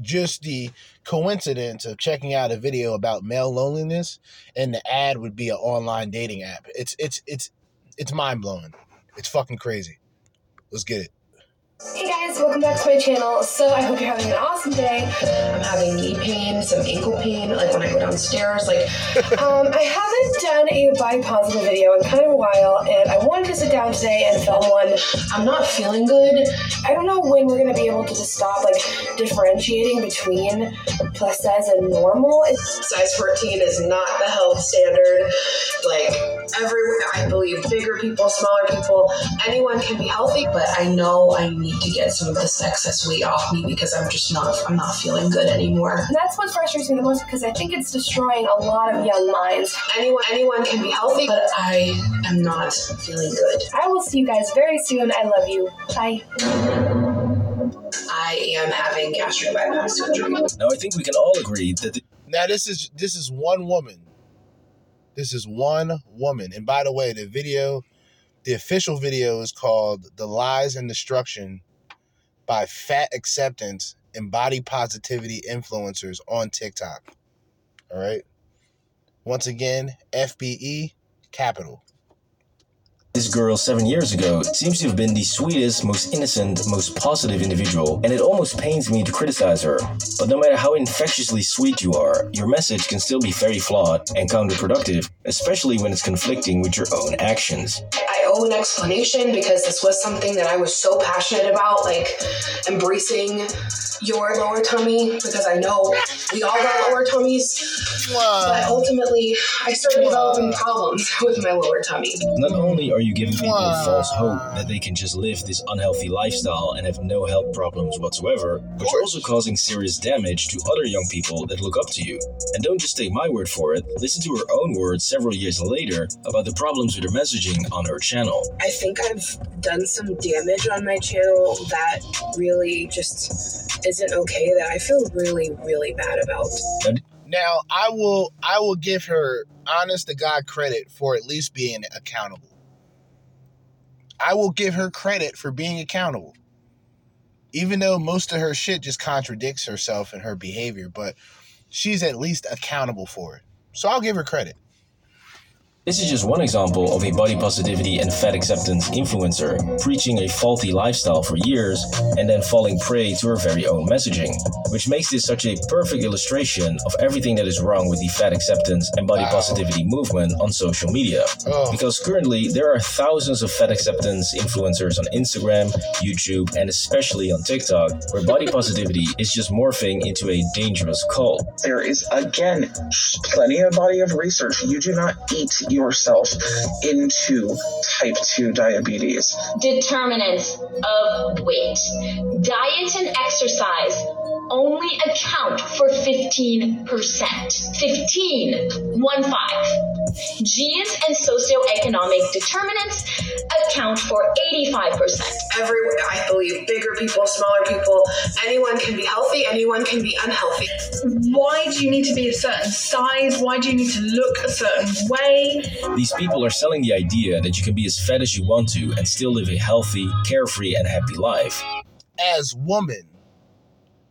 just the coincidence of checking out a video about male loneliness and the ad would be an online dating app. It's it's it's it's mind blowing. It's fucking crazy. Let's get it. Hey guys, welcome back to my channel. So I hope you're having an awesome day. I'm having knee pain, some ankle pain, like when I go downstairs. Like, um, I haven't done a body positive video in kind of a while, and I wanted to sit down today and film one. I'm not feeling good. I don't know when we're gonna be able to just stop like differentiating between plus size and normal. It's, size 14 is not the health standard. Like everywhere, I believe bigger people, smaller people, anyone can be healthy, but I know I need to get some of this excess weight off me because I'm just not I'm not feeling good anymore. That's what frustrates me the most because I think it's destroying a lot of young minds. Anyone anyone can be healthy, but I am not feeling good. I will see you guys very soon. I love you. Bye. I am having gastric bypass surgery. Now, I think we can all agree that the- Now this is this is one woman. This is one woman. And by the way, the video, the official video is called The Lies and Destruction by Fat Acceptance and Body Positivity Influencers on TikTok. All right. Once again, FBE Capital. This girl seven years ago seems to have been the sweetest, most innocent, most positive individual, and it almost pains me to criticize her. But no matter how infectiously sweet you are, your message can still be very flawed and counterproductive, especially when it's conflicting with your own actions. I owe an explanation because this was something that I was so passionate about, like embracing your lower tummy, because I know we all got lower tummies. But ultimately, I started developing problems with my lower tummy. Not only are you giving people false hope that they can just live this unhealthy lifestyle and have no health problems whatsoever, but you're also causing serious damage to other young people that look up to you. And don't just take my word for it, listen to her own words several years later about the problems with her messaging on her channel. I think I've done some damage on my channel that really just isn't okay that I feel really, really bad about. Now I will I will give her honest to God credit for at least being accountable. I will give her credit for being accountable. Even though most of her shit just contradicts herself and her behavior, but she's at least accountable for it. So I'll give her credit. This is just one example of a body positivity and fat acceptance influencer preaching a faulty lifestyle for years and then falling prey to her very own messaging, which makes this such a perfect illustration of everything that is wrong with the fat acceptance and body positivity movement on social media. Oh. Because currently, there are thousands of fat acceptance influencers on Instagram, YouTube, and especially on TikTok, where body positivity is just morphing into a dangerous cult. There is, again, plenty of body of research. You do not eat yourself into type 2 diabetes? Determinants of weight. Diet and exercise only account for 15%. 15, one five. Genes and socioeconomic determinants account for 85%. Every, I believe, bigger people, smaller people, anyone can be healthy, anyone can be unhealthy. Why do you need to be a certain size? Why do you need to look a certain way? These people are selling the idea that you can be as fat as you want to and still live a healthy, carefree, and happy life. As woman,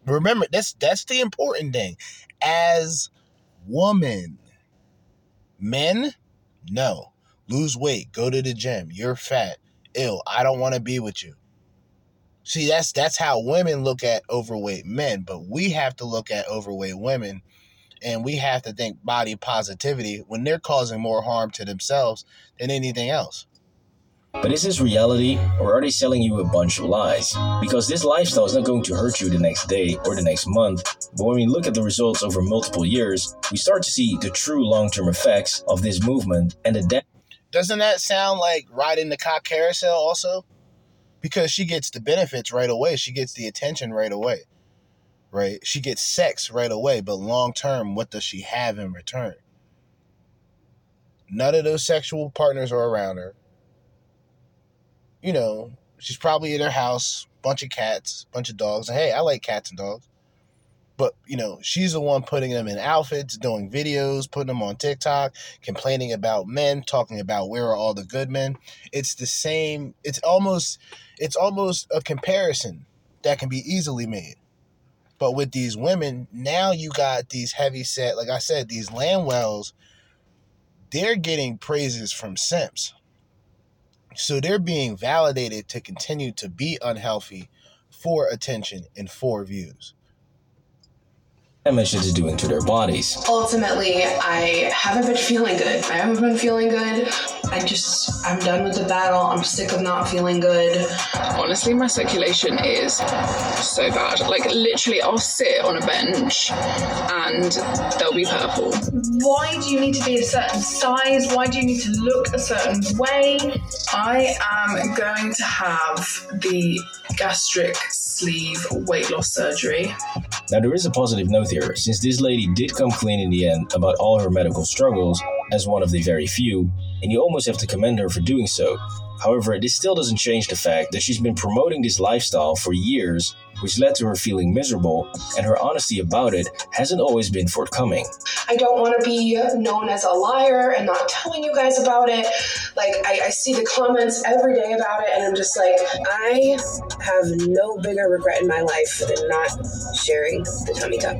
remember that's that's the important thing. As woman, men, no, lose weight, go to the gym. You're fat, ill. I don't want to be with you. See, that's that's how women look at overweight men, but we have to look at overweight women and we have to think body positivity when they're causing more harm to themselves than anything else. But is this reality, or are they selling you a bunch of lies? Because this lifestyle is not going to hurt you the next day or the next month, but when we look at the results over multiple years, we start to see the true long term effects of this movement and the death. Doesn't that sound like riding the cock carousel also? Because she gets the benefits right away, she gets the attention right away, right? She gets sex right away, but long term, what does she have in return? None of those sexual partners are around her you know, she's probably in her house, bunch of cats, bunch of dogs. And hey, I like cats and dogs. But, you know, she's the one putting them in outfits, doing videos, putting them on TikTok, complaining about men, talking about where are all the good men. It's the same, it's almost it's almost a comparison that can be easily made. But with these women, now you got these heavy set, like I said, these Landwells, they're getting praises from simps so they're being validated to continue to be unhealthy for attention and for views damage it's doing to their bodies. Ultimately, I haven't been feeling good. I haven't been feeling good. I just, I'm done with the battle. I'm sick of not feeling good. Honestly, my circulation is so bad. Like, literally, I'll sit on a bench and they'll be purple. Why do you need to be a certain size? Why do you need to look a certain way? I am going to have the gastric sleeve weight loss surgery. Now, there is a positive note since this lady did come clean in the end about all her medical struggles, as one of the very few, and you almost have to commend her for doing so. However, this still doesn't change the fact that she's been promoting this lifestyle for years, which led to her feeling miserable, and her honesty about it hasn't always been forthcoming. I don't want to be known as a liar and not telling you guys about it. Like, I, I see the comments every day about it, and I'm just like, I have no bigger regret in my life than not sharing the tummy tuck.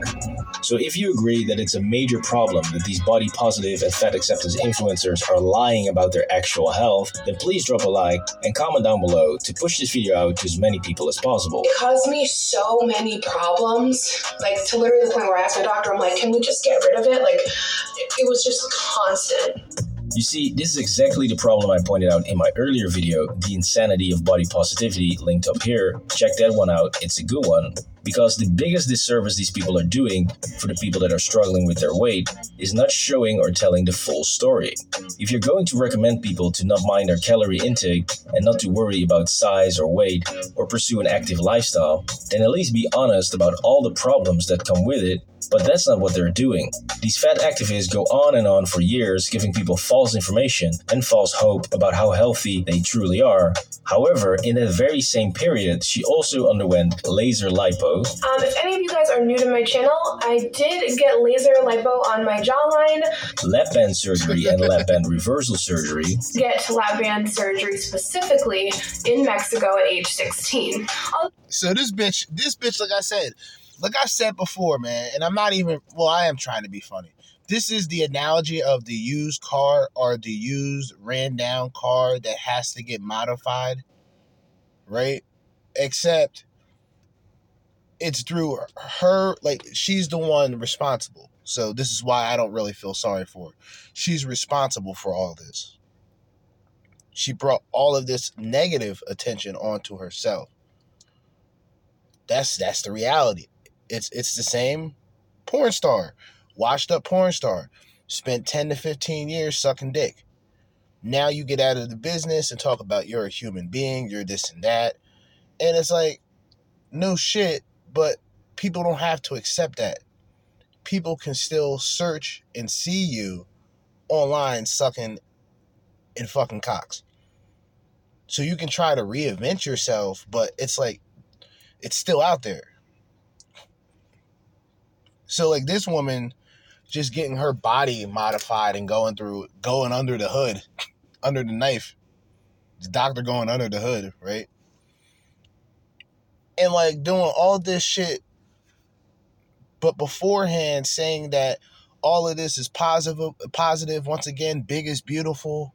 So, if you agree that it's a major problem that these body positive and fat acceptance influencers are lying about their actual health, then please drop a like and comment down below to push this video out to as many people as possible. It caused me so many problems, like to literally the point where I asked my doctor, I'm like, can we just get rid of it? Like, it was just constant. You see, this is exactly the problem I pointed out in my earlier video, The Insanity of Body Positivity, linked up here. Check that one out, it's a good one. Because the biggest disservice these people are doing for the people that are struggling with their weight is not showing or telling the full story. If you're going to recommend people to not mind their calorie intake and not to worry about size or weight or pursue an active lifestyle, then at least be honest about all the problems that come with it but that's not what they're doing. These fat activists go on and on for years, giving people false information and false hope about how healthy they truly are. However, in that very same period, she also underwent laser lipo. Um, if any of you guys are new to my channel, I did get laser lipo on my jawline. Lap band surgery and lap band reversal surgery. Get lap band surgery specifically in Mexico at age 16. I'll- so this bitch, this bitch, like I said, like I said before, man, and I'm not even, well, I am trying to be funny. This is the analogy of the used car or the used ran down car that has to get modified, right? Except it's through her, like, she's the one responsible. So this is why I don't really feel sorry for her. She's responsible for all this. She brought all of this negative attention onto herself. That's that's the reality. It's it's the same porn star, washed up porn star, spent 10 to 15 years sucking dick. Now you get out of the business and talk about you're a human being, you're this and that. And it's like, no shit, but people don't have to accept that. People can still search and see you online sucking in fucking cocks. So you can try to reinvent yourself, but it's like it's still out there. So like this woman just getting her body modified and going through going under the hood, under the knife. The doctor going under the hood, right? And like doing all this shit but beforehand saying that all of this is positive positive once again big is beautiful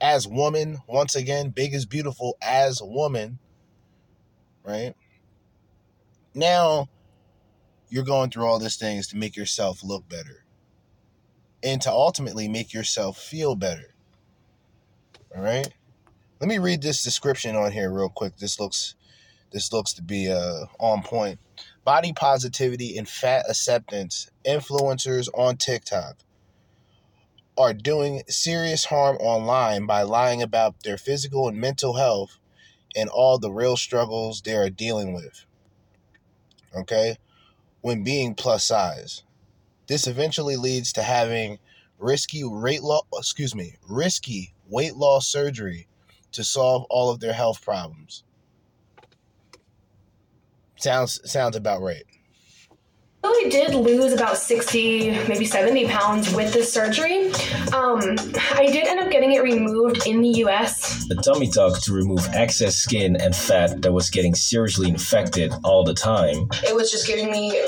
as woman once again big is beautiful as woman right now you're going through all these things to make yourself look better and to ultimately make yourself feel better all right let me read this description on here real quick this looks this looks to be uh on point body positivity and fat acceptance influencers on TikTok are doing serious harm online by lying about their physical and mental health and all the real struggles they are dealing with. Okay? When being plus size. This eventually leads to having risky weight loss, excuse me, risky weight loss surgery to solve all of their health problems. Sounds sounds about right. I did lose about 60, maybe 70 pounds with the surgery. Um, I did end up getting it removed in the US. A tummy tuck to remove excess skin and fat that was getting seriously infected all the time. It was just giving me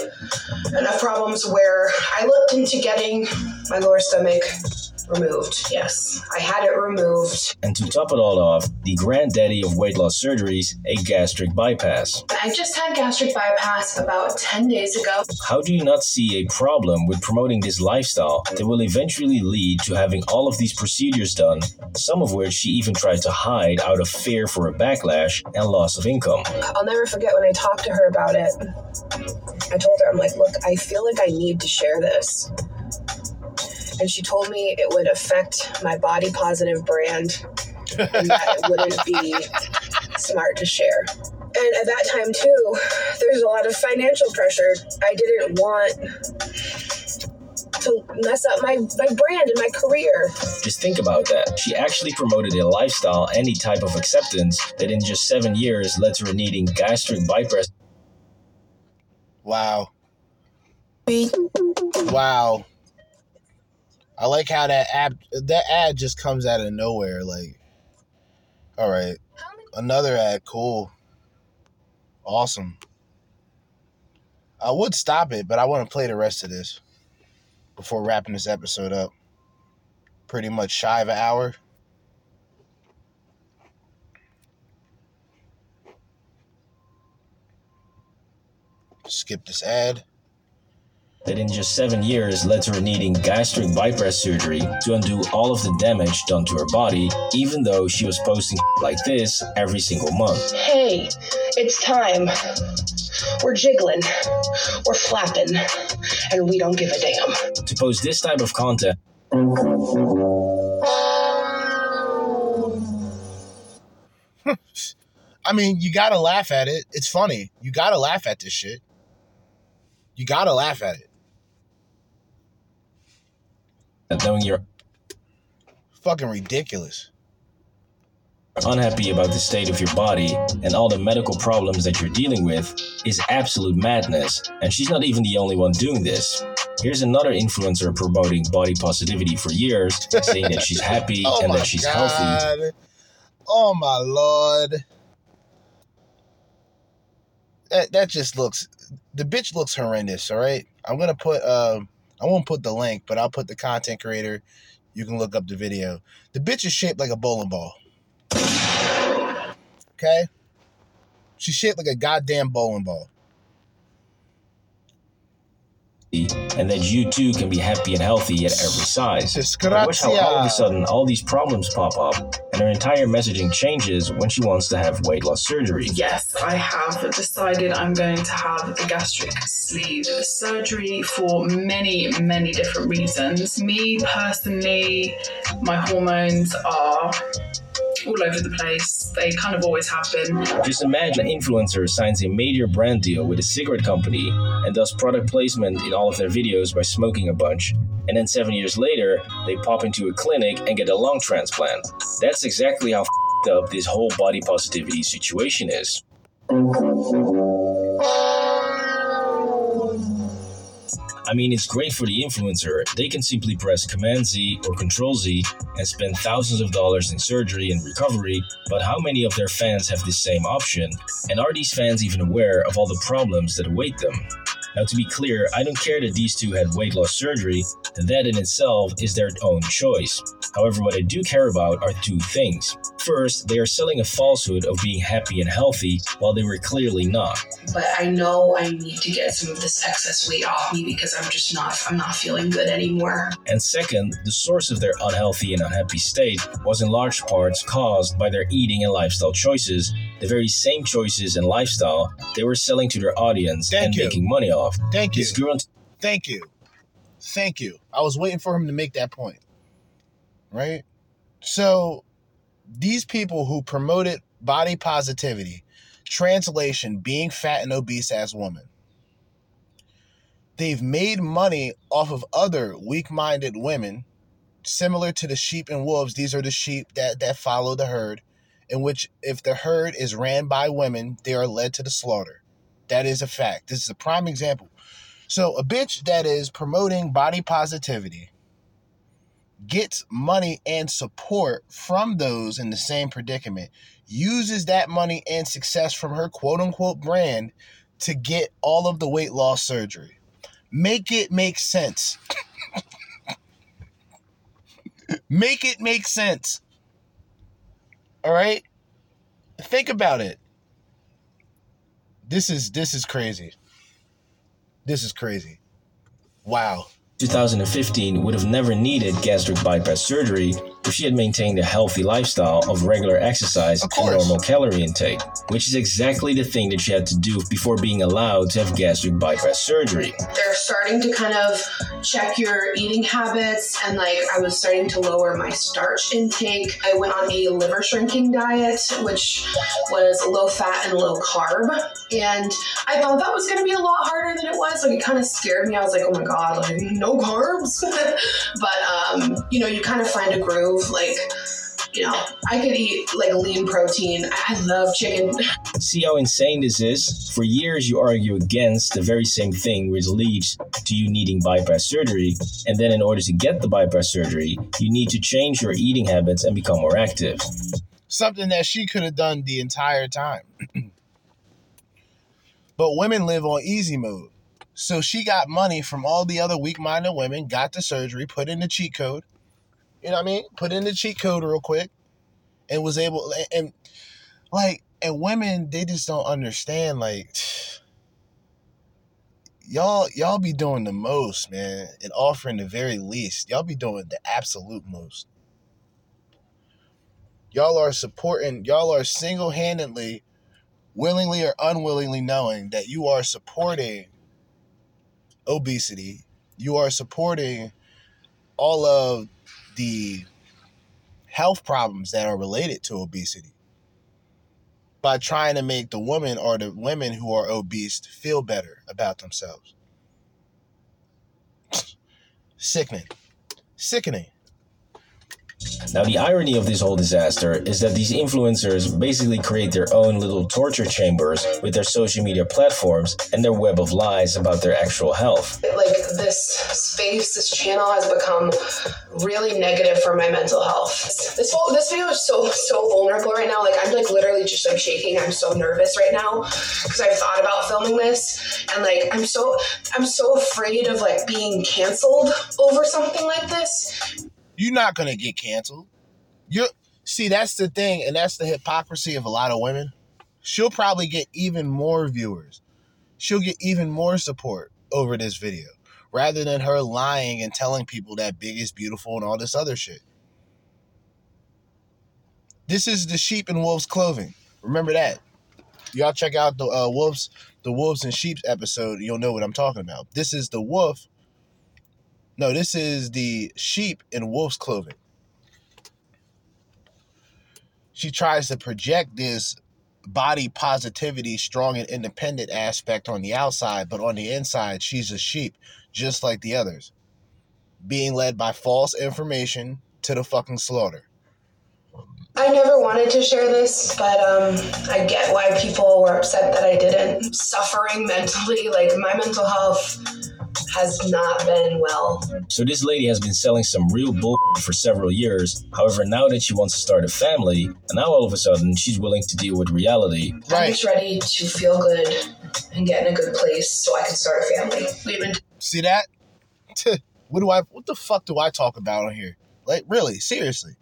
enough problems where I looked into getting my lower stomach removed. Yes, I had it removed. And to top it all off, the granddaddy of weight loss surgeries, a gastric bypass. I just had gastric bypass about 10 days ago. How do you not see a problem with promoting this lifestyle that will eventually lead to having all of these procedures done, some of which she even tried to hide out of fear for a backlash and loss of income? I'll never forget when I talked to her about it. I told her, I'm like, look, I feel like I need to share this. And she told me it would affect my body positive brand and that it wouldn't be smart to share. And at that time, too, there's a lot of financial pressure. I didn't want to mess up my, my brand and my career. Just think about that. She actually promoted a lifestyle any type of acceptance that in just seven years led to her needing gastric bypass. Wow. Wow. I like how that app that ad just comes out of nowhere. Like, all right, another ad, cool, awesome. I would stop it, but I want to play the rest of this before wrapping this episode up. Pretty much shy of an hour. Skip this ad that in just seven years led to her needing gastric bypass surgery to undo all of the damage done to her body, even though she was posting like this every single month. Hey, it's time. We're jiggling, we're flapping, and we don't give a damn. To post this type of content, I mean, you gotta laugh at it. It's funny. You gotta laugh at this shit. You gotta laugh at it. Knowing you're fucking ridiculous. Unhappy about the state of your body and all the medical problems that you're dealing with is absolute madness, and she's not even the only one doing this. Here's another influencer promoting body positivity for years, saying that she's happy oh and that she's God. healthy. Oh my lord. That that just looks the bitch looks horrendous, all right? I'm gonna put um I won't put the link, but I'll put the content creator. You can look up the video. The bitch is shaped like a bowling ball. Okay? She's shaped like a goddamn bowling ball. And that you too can be happy and healthy at every size. But watch how all of a sudden all these problems pop up and her entire messaging changes when she wants to have weight loss surgery. Yes, I have decided I'm going to have the gastric sleeve surgery for many, many different reasons. Me personally, my hormones are all over the place. They kind of always have been. Just imagine an influencer signs a major brand deal with a cigarette company and does product placement in all of their videos by smoking a bunch. And then seven years later, they pop into a clinic and get a lung transplant. That's exactly how up this whole body positivity situation is. I mean, it's great for the influencer. They can simply press Command Z or Control Z and spend thousands of dollars in surgery and recovery, but how many of their fans have this same option? And are these fans even aware of all the problems that await them? Now, to be clear, I don't care that these two had weight loss surgery, that in itself is their own choice. However, what I do care about are two things. First, they are selling a falsehood of being happy and healthy while they were clearly not. But I know I need to get some of this excess weight off me because I'm just not I'm not feeling good anymore. And second, the source of their unhealthy and unhappy state was in large parts caused by their eating and lifestyle choices, the very same choices and lifestyle they were selling to their audience Thank and you. making money off. Thank you. Thank you. Thank you. I was waiting for him to make that point. Right? So, these people who promoted body positivity, translation, being fat and obese as women, they've made money off of other weak minded women, similar to the sheep and wolves. These are the sheep that, that follow the herd, in which, if the herd is ran by women, they are led to the slaughter. That is a fact. This is a prime example. So, a bitch that is promoting body positivity gets money and support from those in the same predicament, uses that money and success from her quote unquote brand to get all of the weight loss surgery. Make it make sense. make it make sense. All right? Think about it. This is this is crazy. This is crazy. Wow. 2015 would have never needed gastric bypass surgery if she had maintained a healthy lifestyle of regular exercise and normal calorie intake, which is exactly the thing that she had to do before being allowed to have gastric bypass surgery. They're starting to kind of check your eating habits and like I was starting to lower my starch intake. I went on a liver shrinking diet, which was low fat and low carb. And I thought that was gonna be a lot harder than it was. Like it kind of scared me. I was like, oh my god, like no carbs. but um, you know, you kind of find a groove. Like, you know, I could eat like lean protein. I love chicken. See how insane this is? For years, you argue against the very same thing which leads to you needing bypass surgery, and then in order to get the bypass surgery, you need to change your eating habits and become more active. Something that she could have done the entire time. but women live on easy mode. So she got money from all the other weak minded women, got the surgery, put in the cheat code. You know what I mean? Put in the cheat code real quick and was able and, like and women they just don't understand like y'all y'all be doing the most, man, and offering the very least. Y'all be doing the absolute most. Y'all are supporting, y'all are single-handedly, willingly or unwillingly knowing that you are supporting obesity. You are supporting all of the health problems that are related to obesity by trying to make the woman or the women who are obese feel better about themselves. Sickening. Sickening. Now, the irony of this whole disaster is that these influencers basically create their own little torture chambers with their social media platforms and their web of lies about their actual health. Like this space, this channel has become really negative for my mental health. This whole this video is so so vulnerable right now. Like I'm like literally just like shaking. I'm so nervous right now because I've thought about filming this and like I'm so I'm so afraid of like being canceled over something like this. You're not gonna get canceled. You're see, that's the thing, and that's the hypocrisy of a lot of women. She'll probably get even more viewers. She'll get even more support over this video. rather than her lying and telling people that big is beautiful and all this other shit. This is the sheep in wolves clothing. Remember that. Y'all check out the uh, wolves, the wolves and sheep's episode. You'll know what I'm talking about. This is the wolf. No, this is the sheep in wolf's clothing. She tries to project this body positivity, strong and independent aspect on the outside, but on the inside, she's a sheep, just like the others, being led by false information to the fucking slaughter. I never wanted to share this, but um, I get why people were upset that I didn't. Suffering mentally, like my mental health has not been well. So this lady has been selling some real bull for several years. However, now that she wants to start a family, and now all of a sudden she's willing to deal with reality. Right. I'm just ready to feel good and get in a good place so I can start a family. We've been See that? what do I? What the fuck do I talk about on here? Like, really, seriously.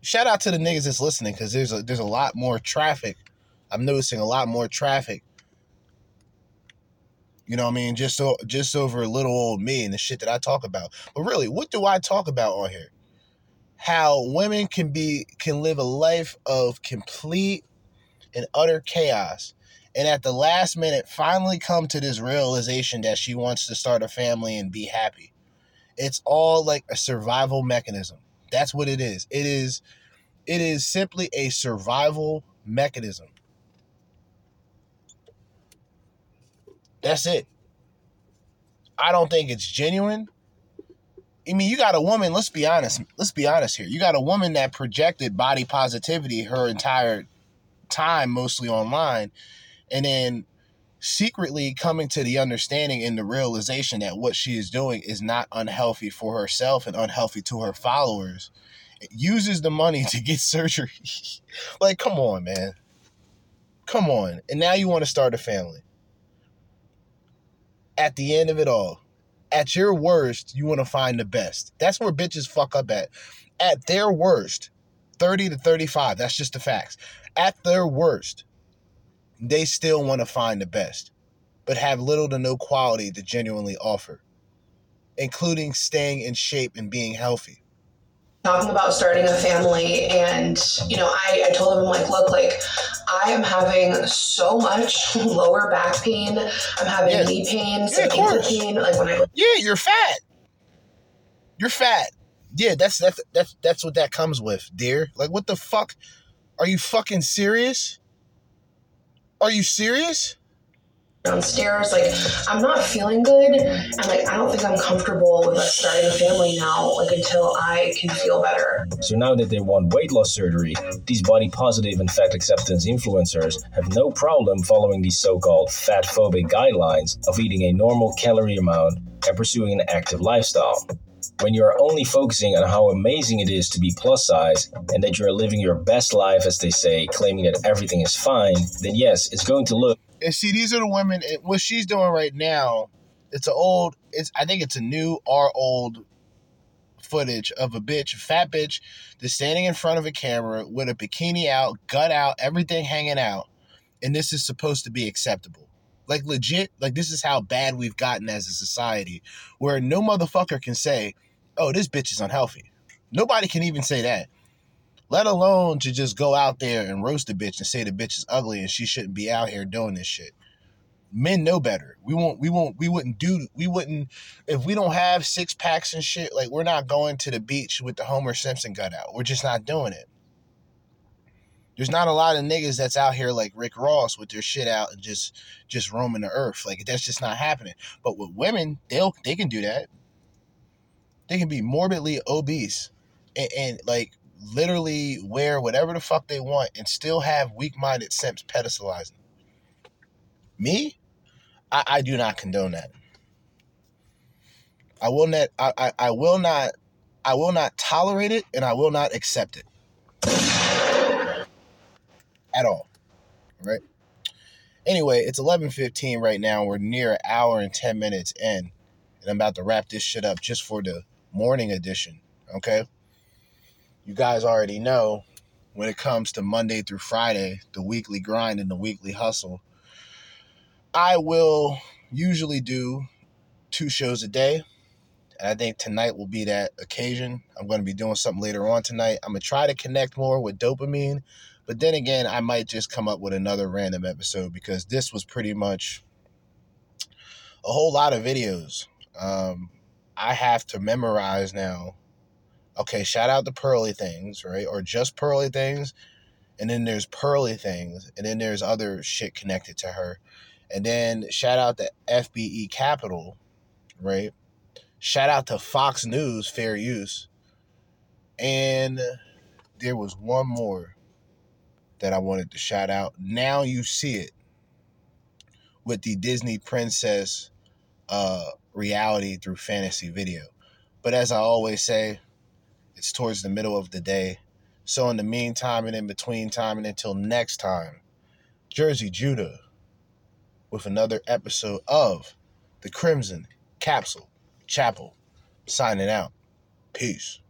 Shout out to the niggas that's listening because there's a there's a lot more traffic. I'm noticing a lot more traffic. You know what I mean? Just so just over a little old me and the shit that I talk about. But really, what do I talk about on here? How women can be can live a life of complete and utter chaos. And at the last minute, finally come to this realization that she wants to start a family and be happy. It's all like a survival mechanism. That's what it is. It is it is simply a survival mechanism. That's it. I don't think it's genuine. I mean, you got a woman, let's be honest. Let's be honest here. You got a woman that projected body positivity her entire time, mostly online, and then secretly coming to the understanding and the realization that what she is doing is not unhealthy for herself and unhealthy to her followers. It uses the money to get surgery. like, come on, man. Come on. And now you want to start a family. At the end of it all, at your worst, you want to find the best. That's where bitches fuck up at. At their worst, 30 to 35, that's just the facts. At their worst, they still want to find the best, but have little to no quality to genuinely offer, including staying in shape and being healthy. Talking about starting a family and you know I, I told him I'm like look like i am having so much lower back pain i'm having Yeah. knee pain some ankle pain like when i Yeah, you're fat. You're fat. Yeah, that's that's that's that's what that comes with, dear. Like what the fuck? Are you fucking serious? Are you serious? Downstairs like i'm not feeling good and like i don't think i'm comfortable with us starting a family now like until i can feel better So now that they want weight loss surgery, these body positive and fat acceptance influencers have no problem following these so called fat phobic guidelines of eating a normal calorie amount and pursuing an active lifestyle. When you are only focusing on how amazing it is to be plus size and that you are living your best life, as they say, claiming that everything is fine, then yes, it's going to look And see, these are the women. and What she's doing right now, it's an old. It's I think it's a new or old footage of a bitch, fat bitch, that's standing in front of a camera with a bikini out, gut out, everything hanging out, and this is supposed to be acceptable. Like legit, like this is how bad we've gotten as a society, where no motherfucker can say, "Oh, this bitch is unhealthy." Nobody can even say that. Let alone to just go out there and roast a bitch and say the bitch is ugly and she shouldn't be out here doing this shit. Men know better. We won't. We won't. We wouldn't do. We wouldn't if we don't have six packs and shit. Like we're not going to the beach with the Homer Simpson gut out. We're just not doing it. There's not a lot of niggas that's out here like Rick Ross with their shit out and just just roaming the earth. Like that's just not happening. But with women, they'll they can do that. They can be morbidly obese and, and like literally wear whatever the fuck they want and still have weak-minded simps pedestalizing. Me, I, I do not condone that. I will not. I, I, I will not. I will not tolerate it, and I will not accept it at all. Right. Anyway, it's eleven fifteen right now. We're near an hour and ten minutes in, and I'm about to wrap this shit up just for the morning edition. Okay. You guys already know when it comes to Monday through Friday, the weekly grind and the weekly hustle. I will usually do two shows a day. And I think tonight will be that occasion. I'm going to be doing something later on tonight. I'm going to try to connect more with dopamine. But then again, I might just come up with another random episode because this was pretty much a whole lot of videos. Um, I have to memorize now. Okay, shout out to Pearly Things, right? Or just Pearly Things. And then there's Pearly Things. And then there's other shit connected to her. And then shout out to FBE Capital, right? Shout out to Fox News, Fair Use. And there was one more that I wanted to shout out. Now you see it with the Disney Princess uh, reality through fantasy video. But as I always say, it's towards the middle of the day. So in the meantime and in between time and until next time, Jerzee Judah with another episode of the Crimson Capsule Chapel signing out. Peace.